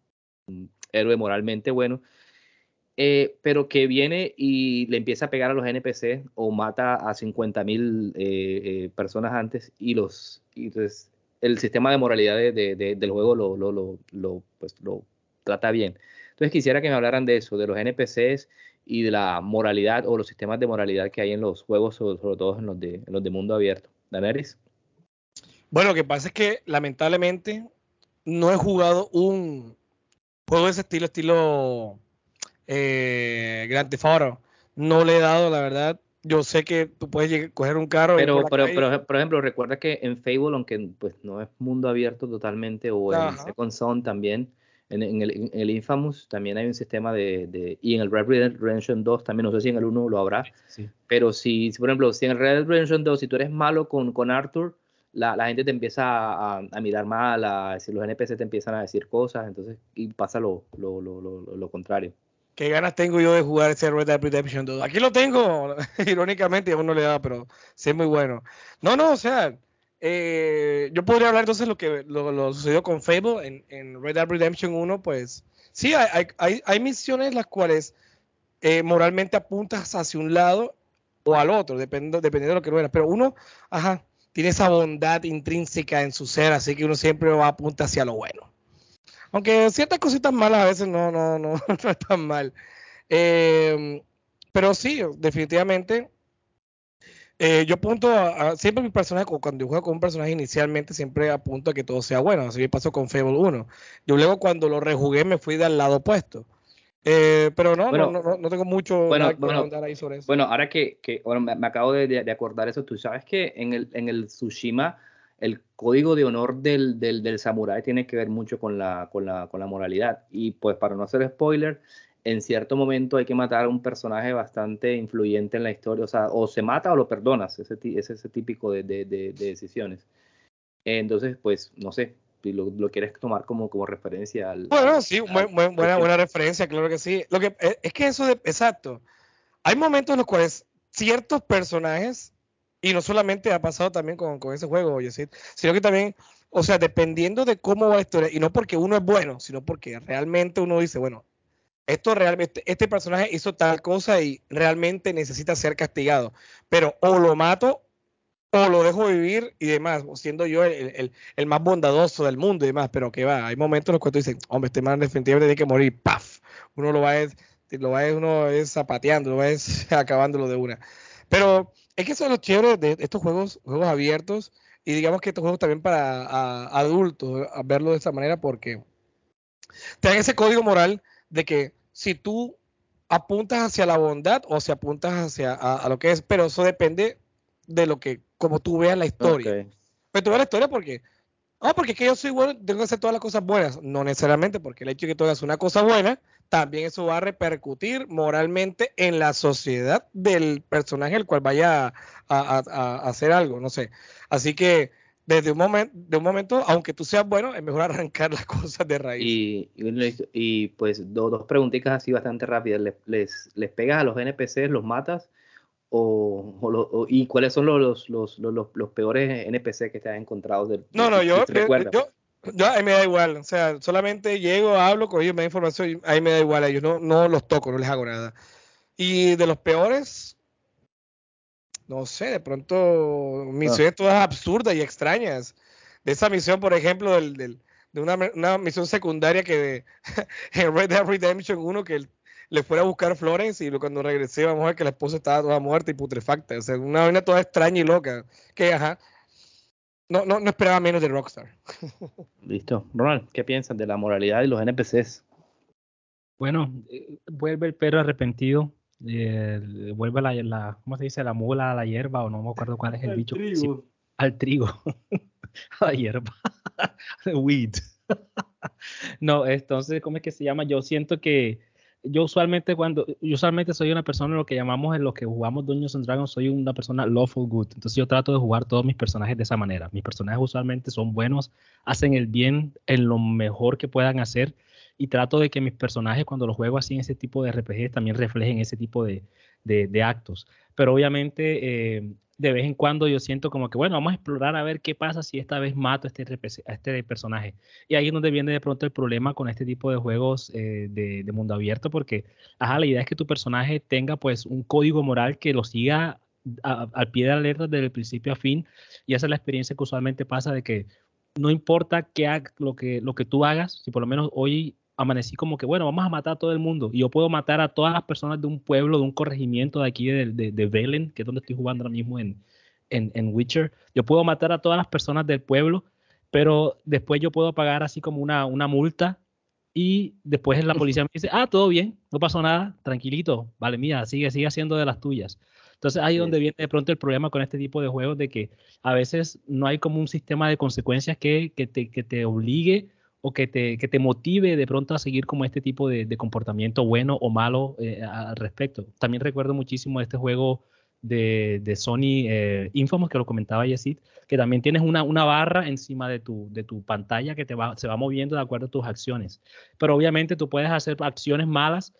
un héroe moralmente bueno, eh, pero que viene y le empieza a pegar a los NPC o mata a 50 mil eh, eh, personas antes y los y entonces el sistema de moralidad de- de- de- del juego lo, lo, lo, lo, pues, lo trata bien. Entonces quisiera que me hablaran de eso, de los NPCs y de la moralidad o los sistemas de moralidad que hay en los juegos, sobre, sobre todo en los de, en los de mundo abierto. Daenerys. Bueno, lo que pasa es que lamentablemente no he jugado un juego de ese estilo, estilo eh, Grand Theft Auto. No le he dado, la verdad. Yo sé que tú puedes llegar- coger un carro. Pero, pero, pero, por ejemplo, recuerda que en Fable, aunque pues no es mundo abierto totalmente, o en. Second Son también, en, en el, en el Infamous también hay un sistema de, de- y en el Red Dead Redemption 2 también, no sé si en el 1 lo habrá, Sí. pero si, si, por ejemplo, si en el Red Dead Redemption 2, si tú eres malo con, con Arthur, la, la gente te empieza a, a mirar mal, a decir, los NPC te empiezan a decir cosas, entonces, y pasa lo, lo, lo, lo, lo contrario. ¿Qué ganas tengo yo de jugar ese Red Dead Redemption 2? Aquí lo tengo, irónicamente, aún no le da, pero sí es muy bueno. No, no, o sea, eh, yo podría hablar entonces lo que lo, lo sucedió con Fable en, en Red Dead Redemption 1, pues sí, hay, hay, hay, misiones las cuales eh, moralmente apuntas hacia un lado o al otro, dependiendo, dependiendo de lo que no eras, pero uno, ajá, tiene esa bondad intrínseca en su ser, así que uno siempre va a apuntar hacia lo bueno. Aunque ciertas cositas malas a veces no, no, no, no están mal. Eh, pero sí, definitivamente eh, yo apunto a, siempre mi personaje, cuando yo juego con un personaje inicialmente, siempre apunto a que todo sea bueno. Así me pasó con Fable 1. Yo luego cuando lo rejugué me fui del lado opuesto. Eh, pero no, no, no, no, tengo mucho bueno, bueno, ahí sobre eso. Bueno, ahora que, que bueno, me, acabo de, de, acordar eso, tú sabes que en el, en el Tsushima el código de honor del, del, del samurái tiene que ver mucho con la, con, la, con la moralidad. Y pues para no hacer spoiler, en cierto momento hay que matar a un personaje bastante influyente en la historia, o sea, o se mata o lo perdonas, ese, es ese típico de, de, de, decisiones. Entonces, pues, no sé, lo, lo, quieres tomar como, como referencia al... Bueno, sí, buena, buena referencia, claro que sí. Lo que, eh, es que eso, de, exacto, hay momentos en los cuales ciertos personajes, y no solamente ha pasado también con, con ese juego, Yesid, sino que también, o sea, dependiendo de cómo va la historia, y no porque uno es bueno, sino porque realmente uno dice, bueno, esto realmente, este personaje hizo tal cosa y realmente necesita ser castigado. Pero o lo mato o lo dejo vivir y demás, siendo yo el, más bondadoso del mundo y demás, pero que va, hay momentos en los cuales dicen, hombre, este man definitivamente tiene que morir, ¡paf! Uno lo va a, lo va a, uno es zapateando, lo va a acabándolo de una. Pero es que eso es lo chévere de estos juegos, juegos abiertos, y digamos que estos juegos también para adultos, a verlo de esta manera, porque te dan ese código moral de que si tú apuntas hacia la bondad o si apuntas hacia a, lo que es, pero eso depende de lo que, como tú veas la historia. Pero tú veas la historia porque, ah, porque es que yo soy bueno, tengo que hacer todas las cosas buenas. No necesariamente, porque el hecho de que tú hagas una cosa buena, también eso va a repercutir moralmente en la sociedad del personaje el cual vaya a, a hacer algo, no sé. Así que desde un momento, de un momento, aunque tú seas bueno, es mejor arrancar las cosas de raíz. Y, y, pues dos preguntitas así bastante rápidas. ¿Les, les, pegas a los NPCs, los matas? O, ¿Y cuáles son los, los, los, los, peores NPC que te has encontrado? no, no, yo, yo, yo, ahí me da igual. O sea, solamente llego, hablo con ellos, me da información ahí me da igual a ellos. No, no los toco, no les hago nada. Y de los peores, no sé, de pronto misiones ah. todas absurdas y extrañas. De esa misión, por ejemplo, del, del, de una, una, misión secundaria que en Red Dead Redemption 1 que le fuera a buscar flores y cuando regresé vamos a ver que la esposa estaba toda muerta y putrefacta. O sea, una vaina toda extraña y loca. Que, ajá, no, no, no esperaba menos de Rockstar. Listo. Ronald, ¿qué piensas de la moralidad y los NPCs? Bueno, eh, vuelve el perro arrepentido eh, vuelve la, la, ¿cómo se dice? La mula a la hierba, o no me acuerdo cuál es el bicho. al trigo. a la hierba. Weed. no, entonces, ¿cómo es que se llama? Yo siento que yo usualmente cuando, yo usualmente soy una persona, lo que llamamos en lo que jugamos Dungeons and Dragons, soy una persona lawful good. Entonces yo trato de jugar todos mis personajes de esa manera. Mis personajes usualmente son buenos, hacen el bien en lo mejor que puedan hacer y trato de que mis personajes cuando los juego así en ese tipo de RPG también reflejen ese tipo de, de, actos. Pero obviamente eh, de vez en cuando yo siento como que, bueno, vamos a explorar a ver qué pasa si esta vez mato a este, a este personaje. Y ahí es donde viene de pronto el problema con este tipo de juegos eh, de, de, mundo abierto, porque, ajá, la idea es que tu personaje tenga pues un código moral que lo siga al pie de la alerta desde el principio a fin. Y esa es la experiencia que usualmente pasa de que no importa qué lo, que, lo que tú hagas, si por lo menos hoy amanecí como que, bueno, vamos a matar a todo el mundo. Y yo puedo matar a todas las personas de un pueblo, de un corregimiento de aquí de, de, de Velen, que es donde estoy jugando ahora mismo en, en, en, Witcher. Yo puedo matar a todas las personas del pueblo, pero después yo puedo pagar así como una, una multa. Y después la policía me dice, ah, todo bien, no pasó nada, tranquilito, vale, mía, sigue, sigue haciendo de las tuyas. Entonces ahí es donde viene de pronto el problema con este tipo de juegos, de que a veces no hay como un sistema de consecuencias que, que, te, que te obligue o que te, que te motive de pronto a seguir como este tipo de, de comportamiento bueno o malo eh, al respecto. También recuerdo muchísimo este juego de, de Sony eh, Infamous, que lo comentaba Yesid, que también tienes una, una barra encima de tu, de tu pantalla que te va, se va moviendo de acuerdo a tus acciones. Pero obviamente tú puedes hacer acciones malas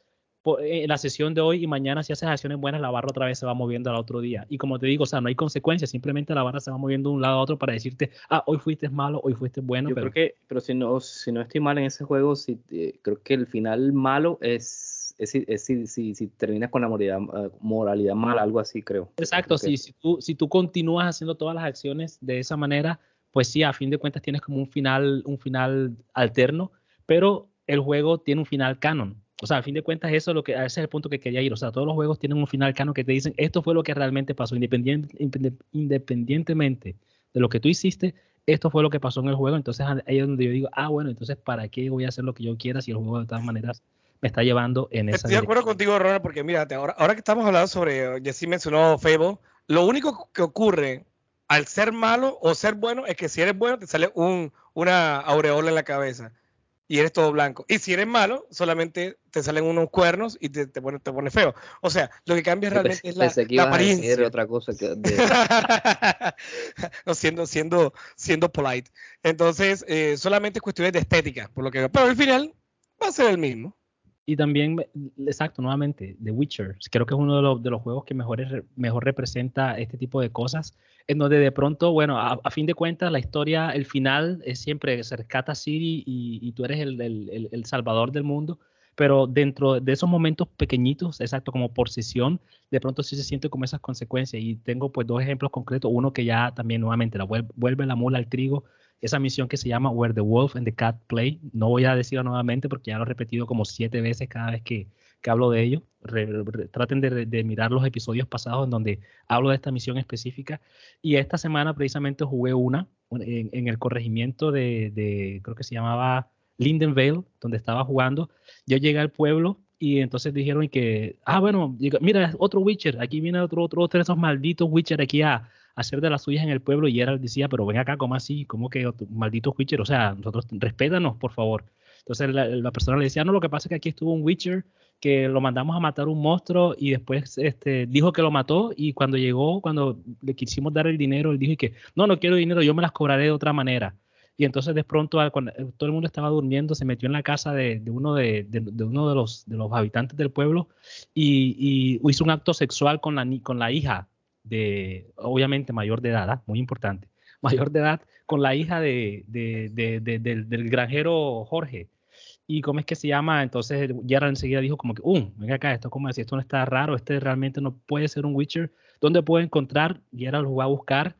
en la sesión de hoy y mañana si haces acciones buenas, la barra otra vez se va moviendo al otro día. Y como te digo, o sea, no hay consecuencias, simplemente la barra se va moviendo de un lado a otro para decirte, ah, hoy fuiste malo, hoy fuiste bueno. Yo pero... creo que, pero si no, si no estoy mal en ese juego, si, eh, creo que el final malo es, es, si, si, si, terminas con la moralidad, uh, moralidad mala, algo así, creo. Exacto, si, si, tú, si tú continúas haciendo todas las acciones de esa manera, pues sí, a fin de cuentas tienes como un final, un final alterno, pero el juego tiene un final canon. O sea, al fin de cuentas, eso es lo que, ese es el punto que quería ir. O sea, todos los juegos tienen un final cano que te dicen, esto fue lo que realmente pasó, independientemente de lo que tú hiciste, esto fue lo que pasó en el juego. Entonces ahí es donde yo digo, ah, bueno, entonces, ¿para qué voy a hacer lo que yo quiera si el juego de todas maneras me está llevando en esa Estoy de acuerdo contigo, Ronald, porque mira, ahora, ahora que estamos hablando sobre, Jesse mencionó Fable, lo único que ocurre al ser malo o ser bueno es que si eres bueno te sale un, una aureola en la cabeza y eres todo blanco. Y si eres malo, solamente te salen unos cuernos y te, te, pone, te pone feo. O sea, lo que cambia realmente es la, la apariencia. otra cosa que no, siendo, siendo, siendo polite. Entonces, eh, solamente es cuestiones de estética, por lo que pero al final va a ser el mismo. Y también, exacto, nuevamente, The Witcher. Creo que es uno de los, juegos que mejor, mejor representa este tipo de cosas, en donde de pronto, bueno, a, fin de cuentas, la historia, el final es siempre se rescata a Siri y, tú eres el, el, el, salvador del mundo, pero dentro de esos momentos pequeñitos, exacto, como por sesión, de pronto sí se siente como esas consecuencias. Y tengo pues dos ejemplos concretos, uno que ya también nuevamente la vuelve la mula al trigo, esa misión que se llama Where the Wolf and the Cat Play. No voy a decirlo nuevamente porque ya lo he repetido como siete veces cada vez que, que hablo de ello. traten de, mirar los episodios pasados en donde hablo de esta misión específica. Y esta semana precisamente jugué una en, en el corregimiento de, de, creo que se llamaba Lindenvale, donde estaba jugando. Yo llegué al pueblo y entonces dijeron que, ah, bueno, mira, otro Witcher, aquí viene otro, otro, otro de esos malditos Witcher aquí a, hacer de las suyas en el pueblo y él decía, pero ven acá, ¿cómo así? ¿Cómo que maldito Witcher? O sea, nosotros, respétanos, por favor. Entonces la, persona le decía, no, lo que pasa es que aquí estuvo un Witcher que lo mandamos a matar un monstruo y después este, dijo que lo mató y cuando llegó, cuando le quisimos dar el dinero, él dijo que no, no quiero dinero, yo me las cobraré de otra manera. Y entonces de pronto, cuando eh, todo el mundo estaba durmiendo, se metió en la casa de, uno, de, uno de los, de los habitantes del pueblo y, y, hizo un acto sexual con la, con la hija de, obviamente mayor de edad, ¿ah? muy importante, mayor de edad, con la hija de, del, granjero Jorge. ¿Y cómo es que se llama? Entonces Gerald enseguida dijo como que, um, venga acá, esto como decir, esto no está raro, este realmente no puede ser un Witcher. ¿Dónde puede encontrar? Gerald lo va a buscar.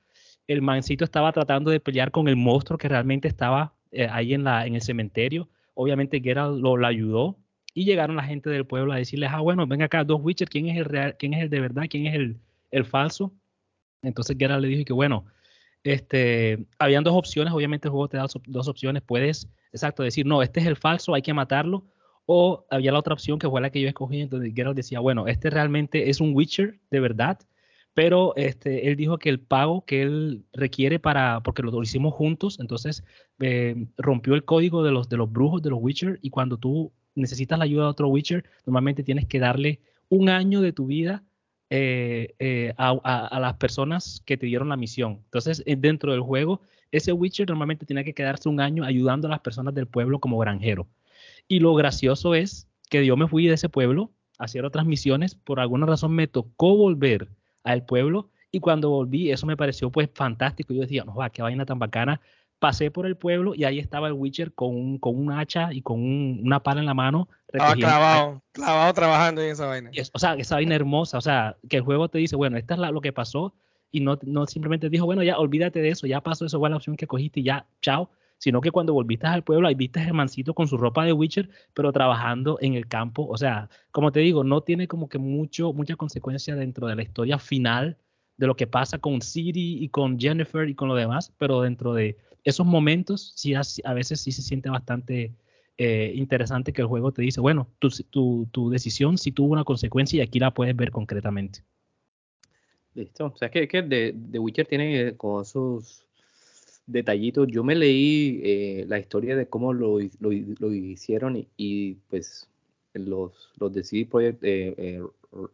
El mancito estaba tratando de pelear con el monstruo que realmente estaba eh, ahí en, la, en el cementerio. Obviamente Gerald lo, lo, ayudó y llegaron la gente del pueblo a decirles, ah, bueno, venga acá, dos Witcher, ¿quién es el real, quién es el de verdad, quién es el, el falso. Entonces Geralt le dijo que bueno, este, habían dos opciones, obviamente el juego te da dos opciones, puedes, exacto, decir, no, este es el falso, hay que matarlo, o había la otra opción que fue la que yo escogí, entonces Geralt decía, bueno, este realmente es un Witcher de verdad, pero este, él dijo que el pago que él requiere para, porque lo, hicimos juntos, entonces eh, rompió el código de los, de los brujos, de los Witcher, y cuando tú necesitas la ayuda de otro Witcher, normalmente tienes que darle un año de tu vida eh, eh, a, las personas que te dieron la misión. Entonces, eh, dentro del juego, ese Witcher normalmente tiene que quedarse un año ayudando a las personas del pueblo como granjero. Y lo gracioso es que yo me fui de ese pueblo a hacer otras misiones. Por alguna razón me tocó volver al pueblo y cuando volví, eso me pareció pues fantástico. Yo decía, no, va, qué vaina tan bacana pasé por el pueblo y ahí estaba el Witcher con un, con un hacha y con una pala en la mano. Estaba clavado, clavado trabajando en esa vaina. o sea, esa vaina hermosa, o sea, que el juego te dice, bueno, esta es lo que pasó y no, no simplemente dijo, bueno, ya olvídate de eso, ya pasó, eso fue la opción que cogiste y ya, chao. Sino que cuando volviste al pueblo, ahí viste a mancito con su ropa de Witcher, pero trabajando en el campo. O sea, como te digo, no tiene como que mucho, mucha consecuencia dentro de la historia final de lo que pasa con Siri y con Jennifer y con lo demás, pero dentro de esos momentos sí a, veces sí se siente bastante eh, interesante que el juego te dice, bueno, tu, tu, tu, decisión sí tuvo una consecuencia y aquí la puedes ver concretamente. Listo. O sea, que, que The, Witcher tiene como sus detallitos. Yo me leí eh, la historia de cómo lo, lo, lo hicieron y, y, pues los, los de CD Projekt eh,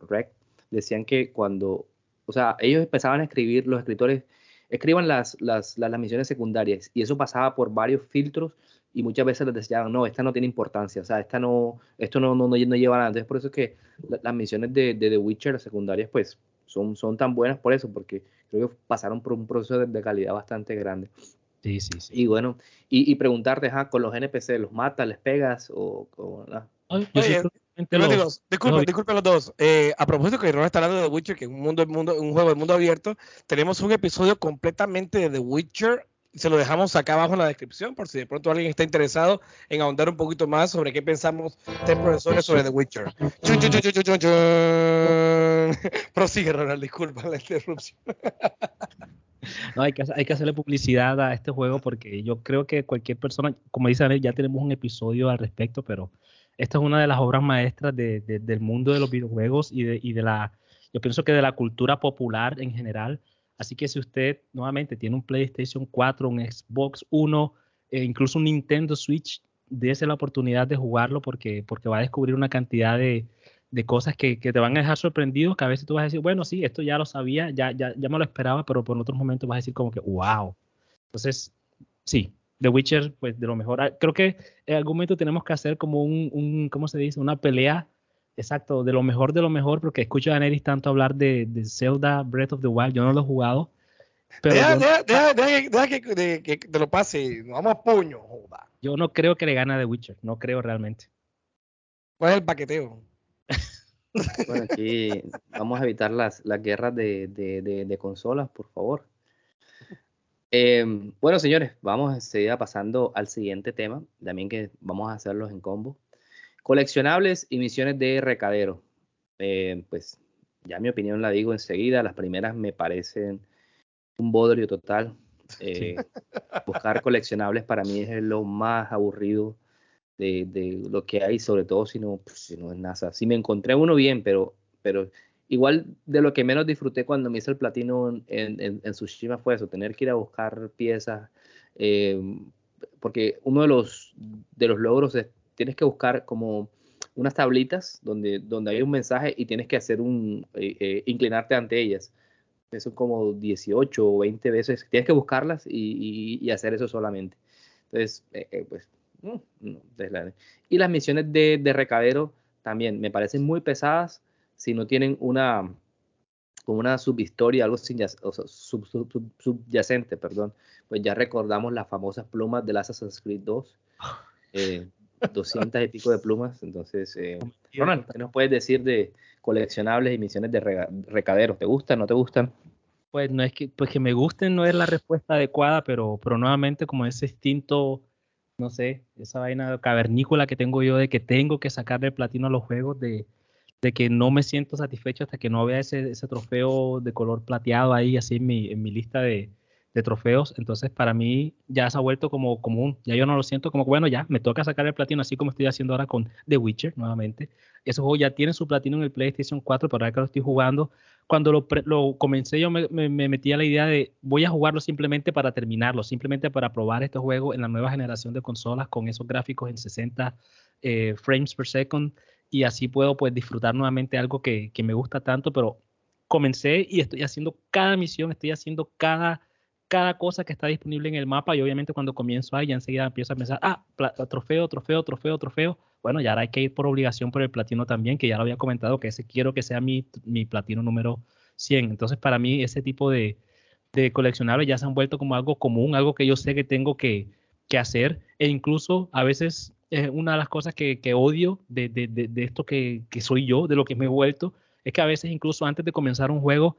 Rec decían que cuando, o sea, ellos empezaban a escribir, los escritores escriban las, las, las, misiones secundarias y eso pasaba por varios filtros y muchas veces les decían, no, esta no tiene importancia, o sea, esta no, esto no, no, no, lleva nada. Entonces, por eso es que las misiones de, de, The Witcher, las secundarias, pues son, son tan buenas por eso, porque creo que pasaron por un proceso de, calidad bastante grande. Sí, sí, sí. Y bueno, y, y preguntarte, con los NPC, ¿los matas, les pegas o, o los dos. Eh, a propósito que Ron está hablando de The Witcher, que es un, mundo, mundo, un juego de mundo abierto, tenemos un episodio completamente de The Witcher se lo dejamos acá abajo en la descripción por si de pronto alguien está interesado en ahondar un poquito más sobre qué pensamos tres profesores sobre The Witcher. Prosigue, Ronald, disculpa la interrupción. No, hay que, hay que hacerle publicidad a este juego porque yo creo que cualquier persona, como dice Daniel, ya tenemos un episodio al respecto, pero esta es una de las obras maestras de, del mundo de los videojuegos y de, la, yo pienso que de la cultura popular en general. Así que si usted nuevamente tiene un PlayStation 4, un Xbox 1, e incluso un Nintendo Switch, dése la oportunidad de jugarlo porque, porque va a descubrir una cantidad de, cosas que, que, te van a dejar sorprendidos, que a veces tú vas a decir, bueno, sí, esto ya lo sabía, ya, ya, ya me lo esperaba, pero por otros momentos vas a decir como que, wow. Entonces, sí, The Witcher, pues de lo mejor. Ah, creo que en algún momento tenemos que hacer como un, un ¿cómo se dice? Una pelea, exacto, de lo mejor de lo mejor, porque escucho a Daenerys tanto hablar de, de Zelda Breath of the Wild, yo no lo he jugado. Pero deja, deja, deja, deja que, de, que, te lo pase, vamos a puño, joda. Yo no creo que le gane a The Witcher, no creo realmente. ¿Cuál es el paqueteo? Bueno, aquí vamos a evitar las, las guerras de, de, de, de consolas, por favor. Eh, bueno, señores, vamos a seguir pasando al siguiente tema, también que vamos a hacerlos en combo. Coleccionables y misiones de recadero. Eh, pues ya mi opinión la digo enseguida, las primeras me parecen un bodrio total. Eh, buscar coleccionables para mí es lo más aburrido de, de lo que hay, sobre todo si no, pues, si no es NASA. Si me encontré uno bien, pero, pero igual de lo que menos disfruté cuando me hice el platino en, en, en Tsushima fue eso, tener que ir a buscar piezas, eh, porque uno de los, de los logros es, tienes que buscar como unas tablitas donde, donde hay un mensaje y tienes que hacer un, eh, eh, inclinarte ante ellas. Son como 18 o 20 veces, tienes que buscarlas y, y, y hacer eso solamente. Entonces, eh, pues, no, no, y las misiones de, de recadero también me parecen muy pesadas si no tienen una, una subhistoria, algo sin, o sea, sub, sub, sub, subyacente, perdón, pues ya recordamos las famosas plumas del Assassin's Creed 2, eh, 200 y pico de plumas, entonces, eh, Ronald, ¿qué nos puedes decir de coleccionables y misiones de recaderos? ¿Te gustan, no te gustan? Pues no es que, pues que me gusten no es la respuesta adecuada, pero, pero nuevamente como ese instinto, no sé, esa vaina cavernícola que tengo yo de que tengo que sacarle platino a los juegos de de que no me siento satisfecho hasta que no vea ese, ese trofeo de color plateado ahí, así en mi, en mi lista de, de, trofeos. Entonces, para mí ya se ha vuelto como común. Ya yo no lo siento como, bueno, ya me toca sacar el platino, así como estoy haciendo ahora con The Witcher nuevamente. Ese juego ya tiene su platino en el PlayStation 4, pero ahora que lo estoy jugando, cuando lo, lo comencé, yo me, me, me, metí a la idea de voy a jugarlo simplemente para terminarlo, simplemente para probar este juego en la nueva generación de consolas con esos gráficos en 60 eh, frames per second y así puedo pues disfrutar nuevamente algo que, que, me gusta tanto, pero comencé y estoy haciendo cada misión, estoy haciendo cada, cada cosa que está disponible en el mapa y obviamente cuando comienzo ahí ya enseguida empiezo a pensar, ah, trofeo, trofeo, trofeo, trofeo. Bueno, ya ahora hay que ir por obligación por el platino también, que ya lo había comentado, que ese quiero que sea mi, mi platino número 100. Entonces para mí ese tipo de, de coleccionables ya se han vuelto como algo común, algo que yo sé que tengo que, que hacer e incluso a veces es una de las cosas que, que odio de, de, de, esto que, que, soy yo, de lo que me he vuelto, es que a veces incluso antes de comenzar un juego,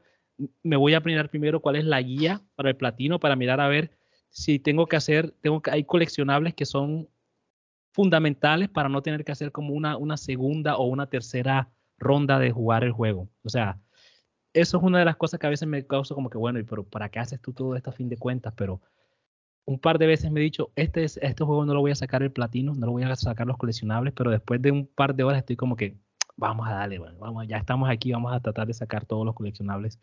me voy a mirar primero cuál es la guía para el platino, para mirar a ver si tengo que hacer, tengo que, hay coleccionables que son fundamentales para no tener que hacer como una, una segunda o una tercera ronda de jugar el juego. O sea, eso es una de las cosas que a veces me causa como que, bueno, pero ¿para qué haces tú todo esto a fin de cuentas? Pero un par de veces me he dicho, este, es, este juego no lo voy a sacar el platino, no lo voy a sacar los coleccionables, pero después de un par de horas estoy como que, vamos a darle, bueno, vamos, ya estamos aquí, vamos a tratar de sacar todos los coleccionables.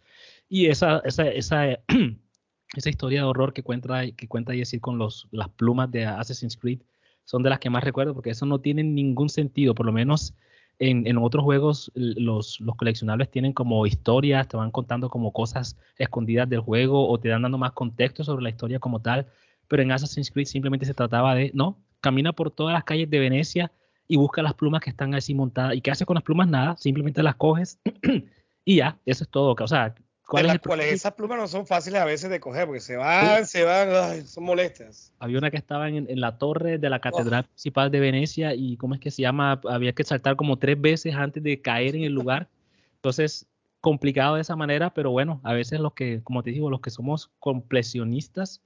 Y esa, esa, esa, esa historia de horror que cuenta, que cuenta decir con los, las plumas de Assassin's Creed son de las que más recuerdo, porque eso no tiene ningún sentido, por lo menos en, en, otros juegos los, los, coleccionables tienen como historias, te van contando como cosas escondidas del juego o te dan dando más contexto sobre la historia como tal pero en Assassin's Creed simplemente se trataba de, no, camina por todas las calles de Venecia y busca las plumas que están así montadas. ¿Y qué haces con las plumas? Nada, simplemente las coges y ya, eso es todo. O sea, ¿cuál es el cuales esas plumas no son fáciles a veces de coger porque se van, ¿Sí? se van, ay, son molestas. Había una que estaba en, en la torre de la catedral oh. principal de Venecia y ¿cómo es que se llama? Había que saltar como tres veces antes de caer en el lugar. Entonces, complicado de esa manera, pero bueno, a veces los que, como te digo, los que somos completionistas,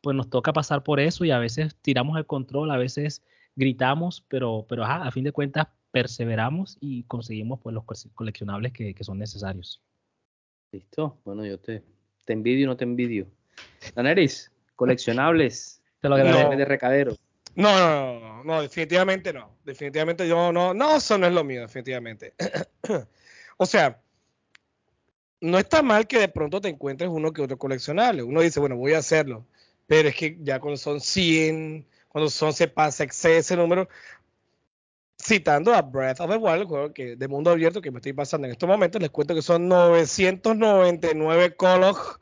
pues nos toca pasar por eso y a veces tiramos el control, a veces gritamos, pero, pero a fin de cuentas perseveramos y conseguimos pues los coleccionables que, son necesarios. Listo, bueno, yo te, te envidio no te envidio. Daneris, coleccionables. te lo agradezco. de recadero. No, no, no, no, definitivamente no. Definitivamente yo no, no, eso no es lo mío, definitivamente. o sea, no está mal que de pronto te encuentres uno que otro coleccionable. Uno dice, bueno, voy a hacerlo. Pero es que ya cuando son 100, cuando son se pasa ese número, citando a Breath of the Wild, el juego que, de mundo abierto que me estoy pasando en estos momentos, les cuento que son 999 Coloch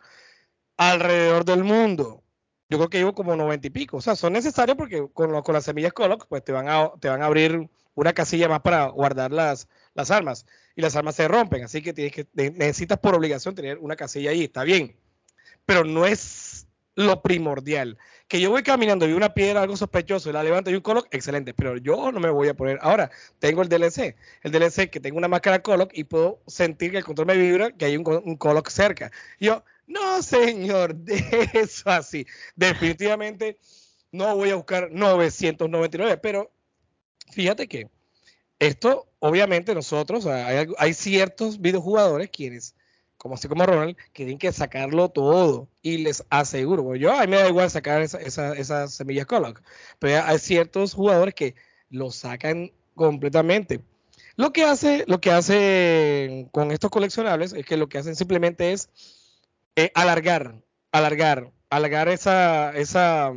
alrededor del mundo yo creo que llevo como 90 y pico. O sea, son necesarios porque con, con las semillas Coloc, pues te van, a, te van a abrir una casilla más para guardar las, las armas. Y las armas se rompen, así que, tienes que necesitas por obligación tener una casilla ahí, está bien. Pero no es lo primordial. Que yo voy caminando y una piedra algo sospechoso y la levanto y un Coloc, excelente, pero yo no me voy a poner. Ahora, tengo el DLC. El DLC que tengo una máscara Coloc y puedo sentir que el control me vibra, que hay un, un Coloc cerca. Yo, no, señor, de eso así. Definitivamente no voy a buscar 999, pero fíjate que esto, obviamente nosotros, hay, ciertos videojugadores quienes, como así como Ronald, quieren que sacarlo todo y les aseguro, yo a mí me da igual sacar esas semillas Coloc, pero hay ciertos jugadores que lo sacan completamente. Lo que hace, lo que hacen con estos coleccionables es que lo que hacen simplemente es eh, alargar, alargar, alargar esa, esa,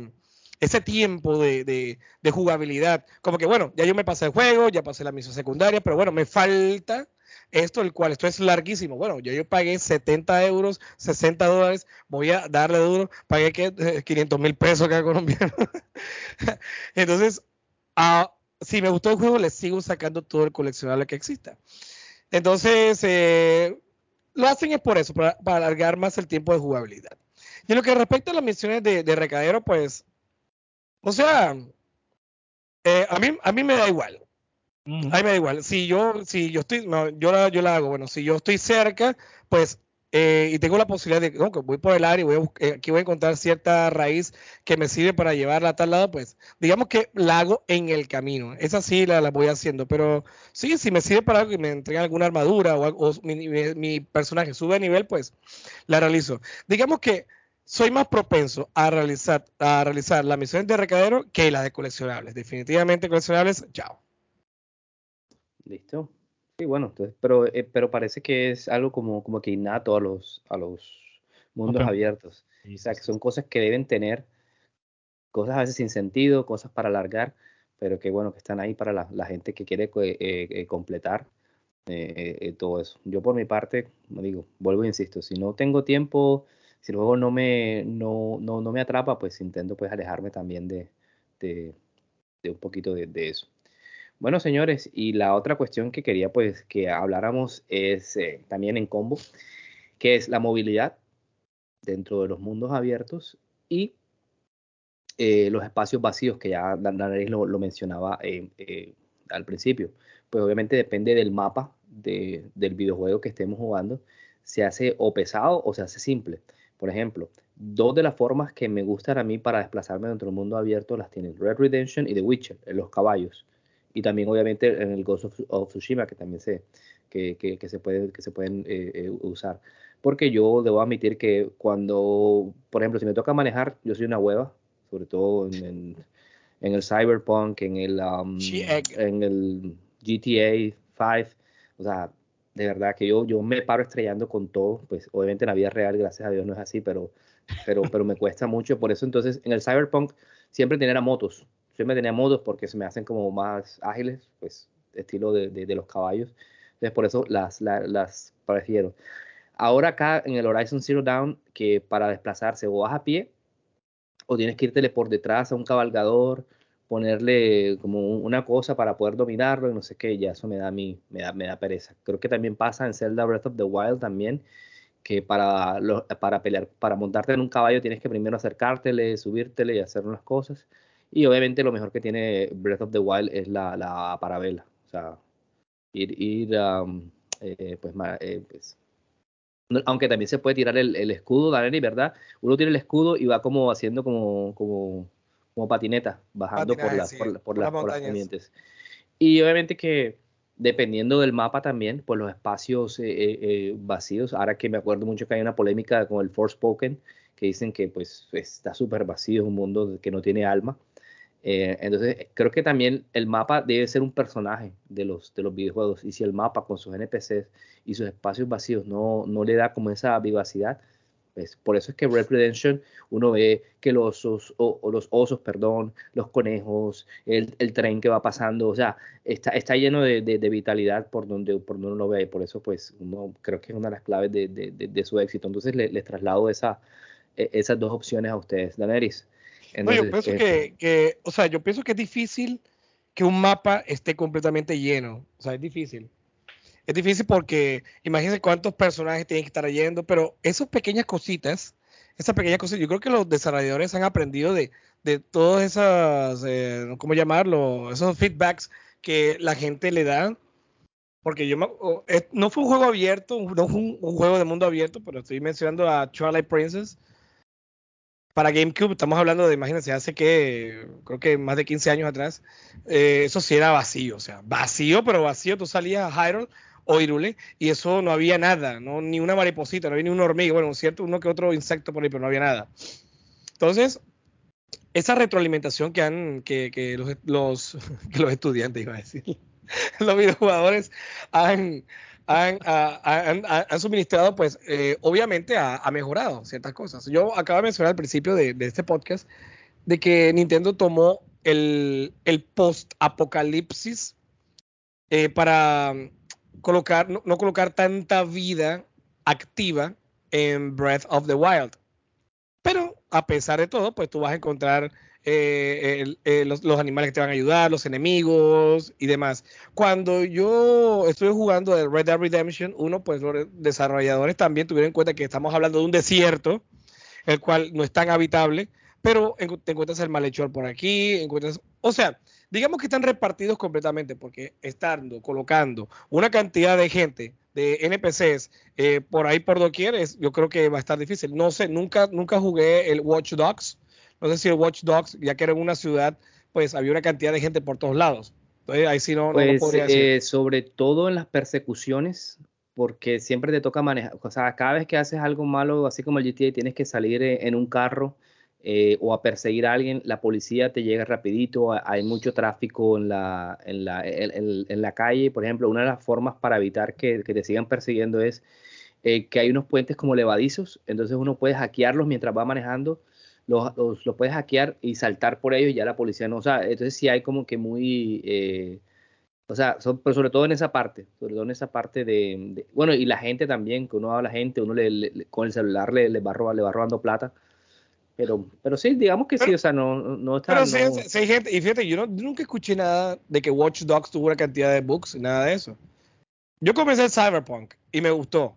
ese tiempo de, jugabilidad. Como que, bueno, ya yo me pasé el juego, ya pasé la misión secundaria, pero bueno, me falta esto, el cual esto es larguísimo. Bueno, yo, yo pagué 70 euros, 60 dólares, voy a darle duro, pagué que 500 mil pesos acá colombiano. Entonces, ah, si me gustó el juego, le sigo sacando todo el coleccionable que exista. Entonces, eh, lo hacen es por eso, para, alargar más el tiempo de jugabilidad. Y en lo que respecta a las misiones de, recadero, pues, o sea, eh, a, mí, a mí me da igual. A mí me da igual. Si yo, si yo estoy, yo la, yo la hago, bueno, si yo estoy cerca, pues eh, y tengo la posibilidad de, que voy por el área y voy a, eh, aquí voy a encontrar cierta raíz que me sirve para llevarla a tal lado, pues digamos que la hago en el camino. Esa sí la, la voy haciendo, pero sí, si me sirve para algo y me entregan alguna armadura o, mi, personaje sube de nivel, pues la realizo. Digamos que soy más propenso a realizar, a realizar las misiones de recadero que las de coleccionables. Definitivamente coleccionables, chao. Listo. Sí, bueno, entonces, pero, eh, pero parece que es algo como, como que innato a los, a los mundos abiertos. o sea, que son cosas que deben tener, cosas a veces sin sentido, cosas para alargar, pero que bueno, que están ahí para la, la gente que quiere eh, eh, completar todo eso. Yo por mi parte, como digo, vuelvo e insisto, si no tengo tiempo, si el juego no me, no, no, no me atrapa, pues intento pues alejarme también de, de, de un poquito de, de eso. Bueno, señores, y la otra cuestión que quería pues que habláramos es eh, también en combo, que es la movilidad dentro de los mundos abiertos y eh, los espacios vacíos que ya Danaris lo, lo mencionaba eh, al principio. Pues obviamente depende del mapa del videojuego que estemos jugando, se hace o pesado o se hace simple. Por ejemplo, dos de las formas que me gustan a mí para desplazarme dentro del mundo abierto las tienen Red Redemption y The Witcher, los caballos y también obviamente en el Ghost of, Tsushima que también se, que, que, se, puede, que se pueden eh, eh, usar. Porque yo debo admitir que cuando, por ejemplo, si me toca manejar, yo soy una hueva, sobre todo en, en, el Cyberpunk, en el, um, en el GTA 5, o sea, de verdad que yo, yo me paro estrellando con todo, pues obviamente en la vida real, gracias a Dios, no es así, pero, pero, pero me cuesta mucho, por eso entonces en el Cyberpunk siempre tener a motos, me tenía modos porque se me hacen como más ágiles, pues estilo de, de, los caballos. Entonces por eso las, las, prefiero. Ahora acá en el Horizon Zero Dawn, que para desplazarse o vas a pie o tienes que irte por detrás a un cabalgador, ponerle como una cosa para poder dominarlo y no sé qué, ya eso me da, mí, me da, me da pereza. Creo que también pasa en Zelda Breath of the Wild también, que para, para pelear, para montarte en un caballo tienes que primero acercártele, subírtele y hacer unas cosas. Y obviamente lo mejor que tiene Breath of the Wild es la, la parabela. O sea, ir, ir eh, pues, eh, pues, aunque también se puede tirar el, escudo, Danny, ¿verdad? Uno tiene el escudo y va como haciendo como, como, como patineta, bajando por, las, por, las, pendientes. Y obviamente que dependiendo del mapa también, pues los espacios eh, vacíos, ahora que me acuerdo mucho que hay una polémica con el Forspoken, que dicen que pues está súper vacío, es un mundo que no tiene alma. Eh, entonces, creo que también el mapa debe ser un personaje de los, de los videojuegos. Y si el mapa con sus NPCs y sus espacios vacíos no, no le da como esa vivacidad, pues por eso es que Red Redemption uno ve que los osos, o, los osos, perdón, los conejos, el, el, tren que va pasando, o sea, está, está lleno de, de, vitalidad por donde, por donde uno lo ve. Por eso, pues, uno creo que es una de las claves de, de su éxito. Entonces, les traslado esa, e, esas dos opciones a ustedes, Daneris no, yo pienso que, que, o sea, yo pienso que es difícil que un mapa esté completamente lleno. O sea, es difícil. Es difícil porque imagínense cuántos personajes tienen que estar yendo, pero esas pequeñas cositas, esas pequeñas cositas, yo creo que los desarrolladores han aprendido de, de todas esas, eh, ¿cómo llamarlo? Esos feedbacks que la gente le da. Porque yo no fue un juego abierto, no fue un, un, juego de mundo abierto, pero estoy mencionando a Twilight Princess, para GameCube, estamos hablando de, imagínense, hace que, creo que más de 15 años atrás, eh, eso sí era vacío, o sea, vacío, pero vacío, tú salías a Hyrule o Irule y eso no había nada, no ni una mariposita, no había ni un hormiga, bueno, cierto, uno que otro insecto por ahí, pero no había nada. Entonces, esa retroalimentación que han, que, que los, los, que los estudiantes, iba a decir, los videojugadores han, han, suministrado, pues eh, obviamente ha, mejorado ciertas cosas. Yo acabo de mencionar al principio de, este podcast de que Nintendo tomó el, post-apocalipsis eh, para colocar, no, colocar tanta vida activa en Breath of the Wild. Pero a pesar de todo, pues tú vas a encontrar eh, eh, los, animales que te van a ayudar, los enemigos y demás. Cuando yo estuve jugando el Red Dead Redemption 1, pues los desarrolladores también tuvieron en cuenta que estamos hablando de un desierto, el cual no es tan habitable, pero te encuentras el malhechor por aquí, encuentras, o sea, digamos que están repartidos completamente, porque estando colocando una cantidad de gente de NPCs eh, por ahí por doquier, yo creo que va a estar difícil. No sé, nunca, nunca jugué el Watch Dogs, no sé si el Watch Dogs, ya que era en una ciudad, pues había una cantidad de gente por todos lados. Entonces ahí sí no, no pues, podría decir. Eh, sobre todo en las persecuciones, porque siempre te toca manejar, o sea, cada vez que haces algo malo, así como el GTA, tienes que salir eh, en un carro eh, o a perseguir a alguien, la policía te llega rapidito, hay mucho tráfico en la, en la, en, la calle, por ejemplo, una de las formas para evitar que, que te sigan persiguiendo es que hay unos puentes como levadizos, entonces uno puede hackearlos mientras va manejando los, los, puedes hackear y saltar por ellos y ya la policía no, sea, entonces sí hay como que muy, eh, o sea, pero sobre todo en esa parte, sobre todo en esa parte de, bueno, y la gente también, que uno va a la gente, uno le, con el celular le, le, va le va robando plata, pero, pero sí, digamos que sí, o sea, no, no está... Pero sí, hay gente, y fíjate, yo, nunca escuché nada de que Watch Dogs tuvo una cantidad de bugs, nada de eso. Yo comencé el Cyberpunk y me gustó.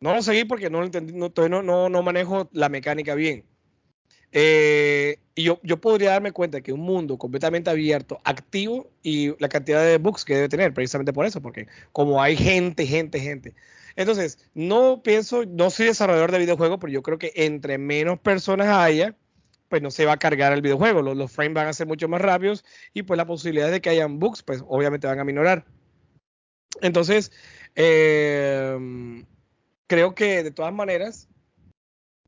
No lo seguí porque no lo entendí, no, todavía no, no manejo la mecánica bien eh, y yo, yo, podría darme cuenta que un mundo completamente abierto, activo y la cantidad de bugs que debe tener, precisamente por eso, porque como hay gente, gente, gente. Entonces, no pienso, no soy desarrollador de videojuegos, pero yo creo que entre menos personas haya, pues no se va a cargar el videojuego. Los, frames van a ser mucho más rápidos y pues la posibilidad de que hayan bugs, pues obviamente van a minorar. Entonces, eh, creo que de todas maneras,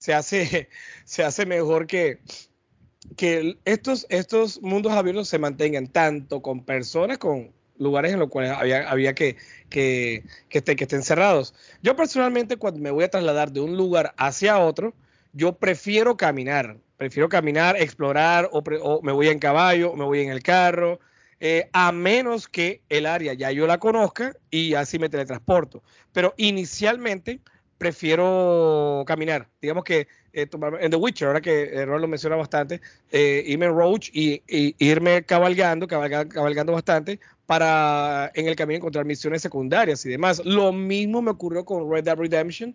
se hace, se hace mejor que, que estos, estos mundos abiertos se mantengan tanto con personas, con lugares en los cuales había, había que, que, que, que estén cerrados. Yo personalmente cuando me voy a trasladar de un lugar hacia otro, yo prefiero caminar, prefiero caminar, explorar, o, me voy en caballo, o me voy en el carro, eh, a menos que el área ya yo la conozca y así me teletransporto. Pero inicialmente prefiero caminar. Digamos que eh, en The Witcher, ahora que eh, Ron lo menciona bastante, eh, irme en Roach y, irme cabalgando, cabalgando bastante para en el camino encontrar misiones secundarias y demás. Lo mismo me ocurrió con Red Dead Redemption.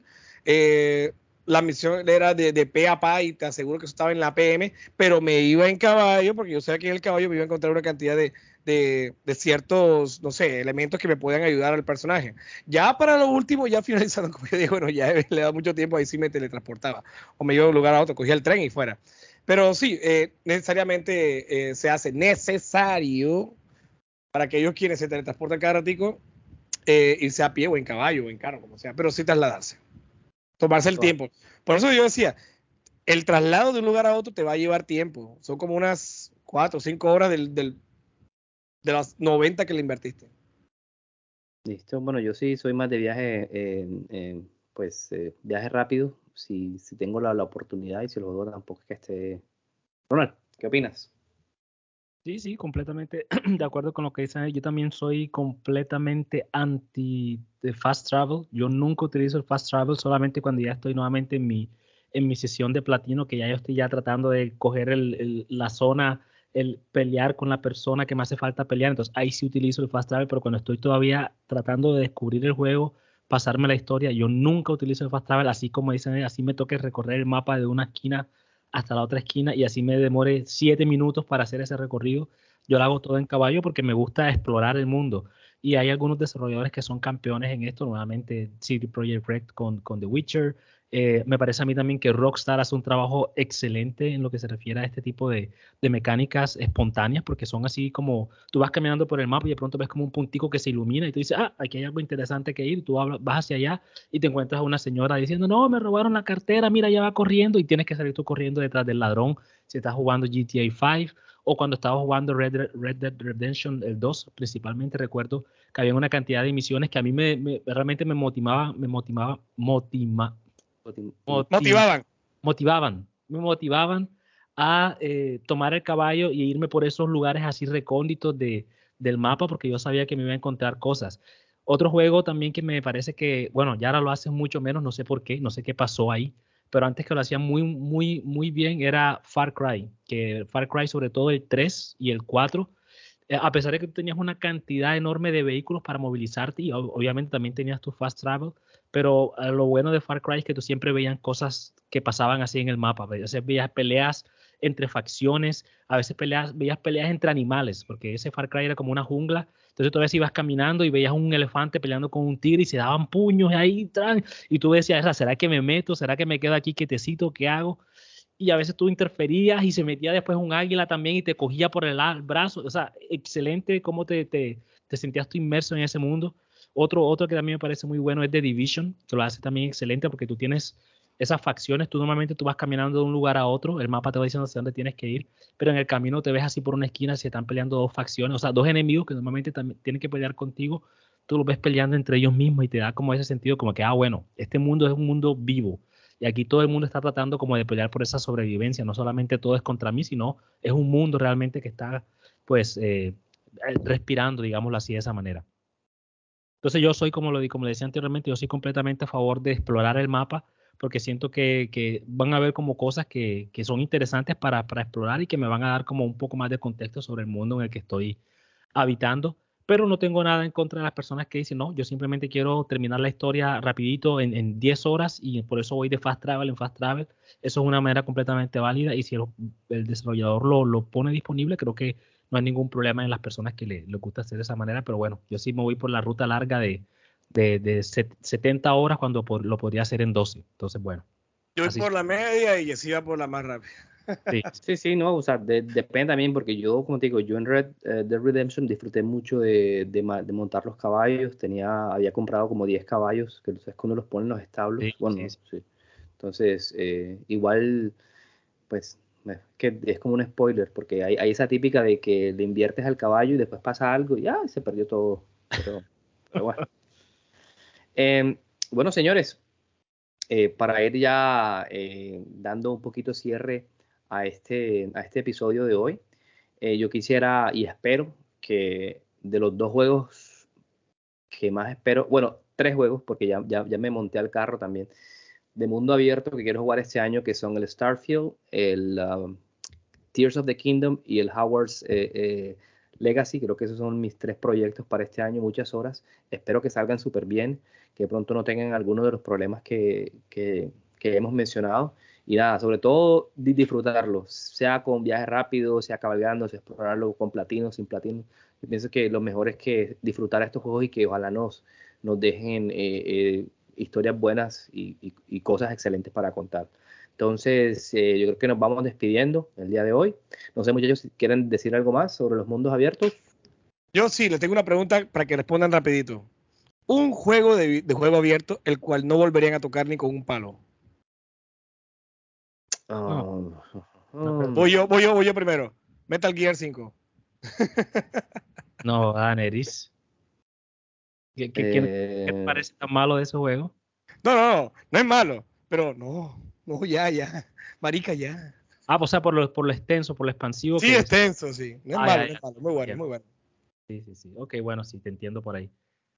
la misión era de, de a pa y te aseguro que eso estaba en la PM, pero me iba en caballo porque yo sabía que en el caballo me iba a encontrar una cantidad de, de, de, ciertos, no sé, elementos que me puedan ayudar al personaje. Ya para lo último, ya finalizando, como yo digo, bueno, ya le da mucho tiempo, ahí sí me teletransportaba o me iba de un lugar a otro, cogía el tren y fuera. Pero sí, eh, necesariamente eh, se hace necesario para aquellos quienes se teletransportan cada ratico, eh, irse a pie o en caballo o en carro, como sea, pero sí trasladarse. Tomarse el tiempo. Por eso yo decía, el traslado de un lugar a otro te va a llevar tiempo. Son como unas cuatro o cinco horas del, del, de las 90 que le invertiste. Listo, bueno, yo sí soy más de viaje, eh, pues eh, viaje rápido, si, si tengo la, la, oportunidad y si lo juego tampoco es que esté... Ronald, ¿qué opinas? Sí, sí, completamente de acuerdo con lo que dicen. Yo también soy completamente anti de fast travel. Yo nunca utilizo el fast travel solamente cuando ya estoy nuevamente en mi, en mi sesión de platino, que ya yo estoy ya tratando de coger el, el, la zona, el pelear con la persona que me hace falta pelear. Entonces ahí sí utilizo el fast travel, pero cuando estoy todavía tratando de descubrir el juego, pasarme la historia, yo nunca utilizo el fast travel, así como dicen, así me toque recorrer el mapa de una esquina hasta la otra esquina y así me demore siete minutos para hacer ese recorrido. Yo lo hago todo en caballo porque me gusta explorar el mundo. Y hay algunos desarrolladores que son campeones en esto, nuevamente City Project Red con, con The Witcher, eh, me parece a mí también que Rockstar hace un trabajo excelente en lo que se refiere a este tipo de, de, mecánicas espontáneas, porque son así como tú vas caminando por el mapa y de pronto ves como un puntico que se ilumina y tú dices, ah, aquí hay algo interesante que ir, tú vas hacia allá y te encuentras a una señora diciendo, no, me robaron la cartera, mira, ya va corriendo y tienes que salir tú corriendo detrás del ladrón si estás jugando GTA 5 o cuando estaba jugando Red, Red Dead Redemption el 2, principalmente recuerdo que había una cantidad de misiones que a mí me, me realmente me motivaba, me motivaba, motiva, motivaban. Motivaban, me motivaban a eh, tomar el caballo y irme por esos lugares así recónditos de, del mapa porque yo sabía que me iba a encontrar cosas. Otro juego también que me parece que, bueno, ya ahora lo hacen mucho menos, no sé por qué, no sé qué pasó ahí, pero antes que lo hacían muy, muy, muy bien era Far Cry, que Far Cry sobre todo el 3 y el 4 eh, a pesar de que tú tenías una cantidad enorme de vehículos para movilizarte y obviamente también tenías tu fast travel, pero eh, lo bueno de Far Cry es que tú siempre veías cosas que pasaban así en el mapa, veces veías peleas entre facciones, a veces peleas, veías peleas entre animales, porque ese Far Cry era como una jungla, entonces tú a veces ibas caminando y veías un elefante peleando con un tigre y se daban puños ahí, y tú decías, ¿será que me meto? ¿Será que me quedo aquí quietecito? ¿Qué hago? y a veces tú interferías y se metía después un águila también y te cogía por el brazo. O sea, excelente cómo te, te, te sentías tú inmerso en ese mundo. Otro, otro que también me parece muy bueno es The Division, que lo hace también excelente porque tú tienes esas facciones, tú normalmente tú vas caminando de un lugar a otro, el mapa te va diciendo hacia dónde tienes que ir, pero en el camino te ves así por una esquina, se están peleando dos facciones, o sea, dos enemigos que normalmente también tienen que pelear contigo, tú los ves peleando entre ellos mismos y te da como ese sentido como que, ah, bueno, este mundo es un mundo vivo, y aquí todo el mundo está tratando como de pelear por esa sobrevivencia. No solamente todo es contra mí, sino es un mundo realmente que está, pues, eh, respirando, digámoslo así, de esa manera. Entonces yo soy, como lo como decía anteriormente, yo soy completamente a favor de explorar el mapa porque siento que, que van a haber como cosas que, que son interesantes para, para, explorar y que me van a dar como un poco más de contexto sobre el mundo en el que estoy habitando pero no tengo nada en contra de las personas que dicen, no, yo simplemente quiero terminar la historia rapidito en, en 10 horas y por eso voy de fast travel en fast travel. Eso es una manera completamente válida y si el, el desarrollador lo, lo, pone disponible, creo que no hay ningún problema en las personas que le, le, gusta hacer de esa manera, pero bueno, yo sí me voy por la ruta larga de, de, de 70 horas cuando por, lo podría hacer en 12. Entonces, bueno. Yo voy por la media y así va por la más rápida. Sí, sí, sí, no, o sea, de, depende también, porque yo, como te digo, yo en Red uh, Dead Redemption disfruté mucho de, de, de, montar los caballos, tenía, había comprado como 10 caballos, que es cuando los ponen en los establos, sí, bueno, sí. sí. Entonces, eh, igual, pues, que es como un spoiler, porque hay, hay, esa típica de que le inviertes al caballo y después pasa algo y ya se perdió todo, pero, pero bueno. Eh, bueno, señores, eh, para ir ya eh, dando un poquito cierre a este, a este episodio de hoy. Eh, yo quisiera y espero que de los dos juegos que más espero, bueno, tres juegos, porque ya, ya, ya me monté al carro también, de mundo abierto que quiero jugar este año, que son el Starfield, el uh, Tears of the Kingdom y el Howard's Legacy. Creo que esos son mis tres proyectos para este año, muchas horas. Espero que salgan súper bien, que pronto no tengan alguno de los problemas que, que, que hemos mencionado. Y nada, sobre todo disfrutarlo, sea con viajes rápidos, sea cabalgando, sea explorarlo con platino, sin platino. Yo pienso que lo mejor es que disfrutar estos juegos y que ojalá nos, nos dejen eh, eh, historias buenas y, cosas excelentes para contar. Entonces, eh, yo creo que nos vamos despidiendo el día de hoy. No sé, muchachos, si quieren decir algo más sobre los mundos abiertos. Yo sí, les tengo una pregunta para que respondan rapidito. Un juego de, de juego abierto el cual no volverían a tocar ni con un palo. Oh. Voy yo, voy yo, voy yo primero. Metal Gear 5. no, Aneris. ¿Qué, qué, te parece tan malo de ese juego? No, no, no, no es malo, pero no, no, ya, ya. Marica, ya. Ah, pues, o sea, por lo, por lo extenso, por lo expansivo. Sí, extenso, sí. No es ah, malo, no es malo. Muy bueno, muy bueno. Sí, sí, sí. Ok, bueno, sí, te entiendo por ahí.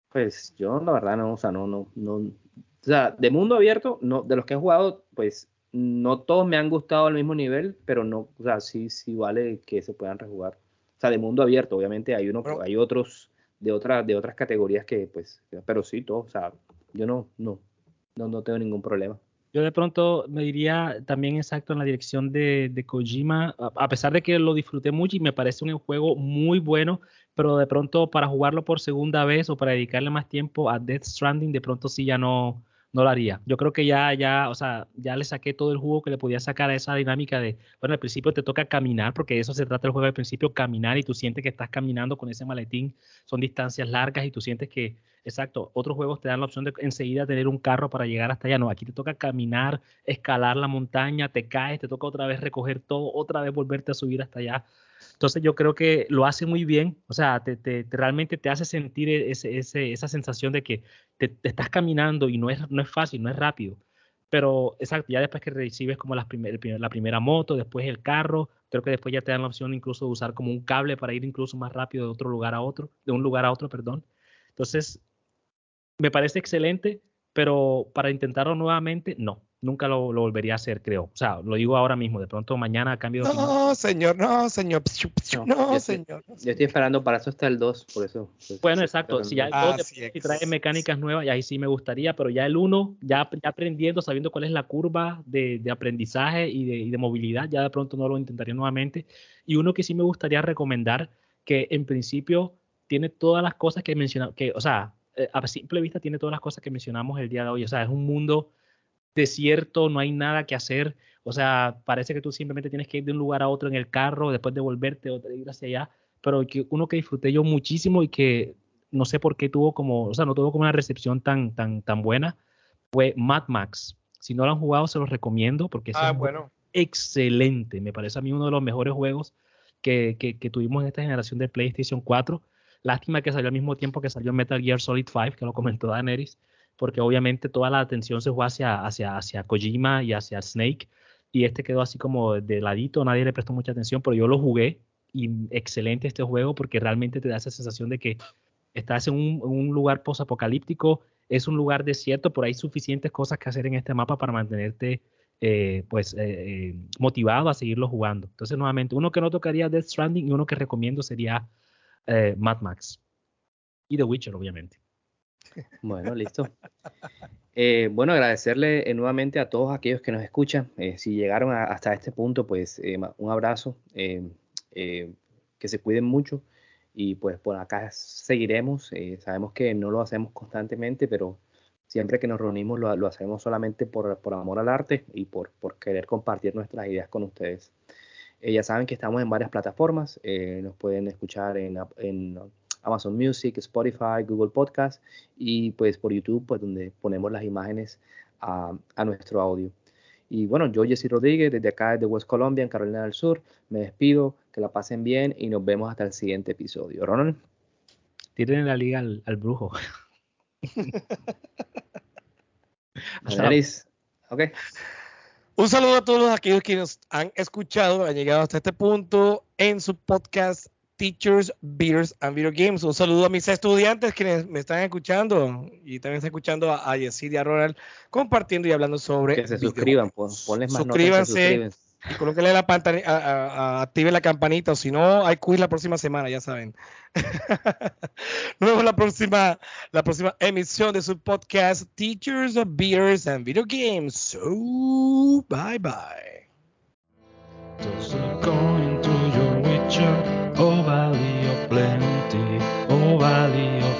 Pues yo, la verdad, no, o sea, no, no, no. O sea, de mundo abierto, no, de los que he jugado, pues no todos me han gustado al mismo nivel, pero no, o sea, sí, sí vale que se puedan rejugar. O sea, de mundo abierto, obviamente hay uno, hay otros de otras, de otras categorías que, pues, pero sí, todo, o sea, yo no, no, no, no tengo ningún problema. Yo de pronto me diría también exacto en la dirección de, de Kojima, a, pesar de que lo disfruté mucho y me parece un juego muy bueno, pero de pronto para jugarlo por segunda vez o para dedicarle más tiempo a Death Stranding, de pronto sí ya no, no lo haría. Yo creo que ya, ya, o sea, ya le saqué todo el jugo que le podía sacar a esa dinámica de, bueno, al principio te toca caminar, porque de eso se trata el juego al principio, caminar y tú sientes que estás caminando con ese maletín, son distancias largas y tú sientes que, exacto, otros juegos te dan la opción de enseguida tener un carro para llegar hasta allá, no, aquí te toca caminar, escalar la montaña, te caes, te toca otra vez recoger todo, otra vez volverte a subir hasta allá. Entonces yo creo que lo hace muy bien, o sea, te, te, realmente te hace sentir e, ese, ese, esa sensación de que te, estás caminando y no es, no es fácil, no es rápido. Pero exacto, ya después que recibes como la, primer, la primera moto, después el carro, creo que después ya te dan la opción incluso de usar como un cable para ir incluso más rápido de otro lugar a otro, de un lugar a otro, perdón. Entonces, me parece excelente, pero para intentarlo nuevamente, no nunca lo, volvería a hacer, creo. O sea, lo digo ahora mismo, de pronto mañana cambio de No, señor, no, señor. No, señor. Yo estoy esperando para eso hasta el 2, por eso. Pues, bueno, exacto. Si ya el 2 trae mecánicas nuevas, y ahí sí me gustaría, pero ya el 1, ya, aprendiendo, sabiendo cuál es la curva de, aprendizaje y de, movilidad, ya de pronto no lo intentaría nuevamente. Y uno que sí me gustaría recomendar, que en principio tiene todas las cosas que mencionamos, que, o sea, eh, a simple vista tiene todas las cosas que mencionamos el día de hoy. O sea, es un mundo desierto, no hay nada que hacer. O sea, parece que tú simplemente tienes que ir de un lugar a otro en el carro, después de volverte o ir hacia allá. Pero que uno que disfruté yo muchísimo y que no sé por qué tuvo como, o sea, no tuvo como una recepción tan, tan, tan buena, fue Mad Max. Si no lo han jugado, se los recomiendo porque es ah, bueno. excelente. Me parece a mí uno de los mejores juegos que, que, que, tuvimos en esta generación de PlayStation 4. Lástima que salió al mismo tiempo que salió Metal Gear Solid 5, que lo comentó Daenerys porque obviamente toda la atención se fue hacia, hacia, hacia Kojima y hacia Snake, y este quedó así como de ladito, nadie le prestó mucha atención, pero yo lo jugué y excelente este juego porque realmente te da esa sensación de que estás en un, lugar posapocalíptico, es un lugar desierto, pero hay suficientes cosas que hacer en este mapa para mantenerte eh, pues eh, eh, motivado a seguirlo jugando. Entonces, nuevamente, uno que no tocaría Death Stranding y uno que recomiendo sería Mad Max. Y The Witcher, obviamente. Bueno, listo. Eh, bueno, agradecerle eh, nuevamente a todos aquellos que nos escuchan. Eh, si llegaron hasta este punto, pues un abrazo, que se cuiden mucho y pues por acá seguiremos. sabemos que no lo hacemos constantemente, pero siempre que nos reunimos lo, hacemos solamente por, amor al arte y por, querer compartir nuestras ideas con ustedes. ya saben que estamos en varias plataformas, nos pueden escuchar en, en Amazon Music, Spotify, Google Podcast y pues por YouTube, pues donde ponemos las imágenes a, nuestro audio. Y bueno, yo Jesse Rodríguez, desde acá desde West Colombia, en Carolina del Sur, me despido, que la pasen bien y nos vemos hasta el siguiente episodio. Ronald. Tienen la liga al, brujo. okay. Un saludo a todos aquellos que nos han escuchado, han llegado hasta este punto en su podcast Teachers, Beers and Video Games. Un saludo a mis estudiantes que me están escuchando y también están escuchando a Yesidia Ronald compartiendo y hablando sobre. Que se suscriban, ponles más suscríbanse, Y colóquenle la pantalla, active la campanita, o si no, hay quiz la próxima semana, ya saben. Nos vemos la próxima, la próxima emisión de su podcast Teachers of Beers and Video Games. So, bye bye. valley of plenty, oh valley of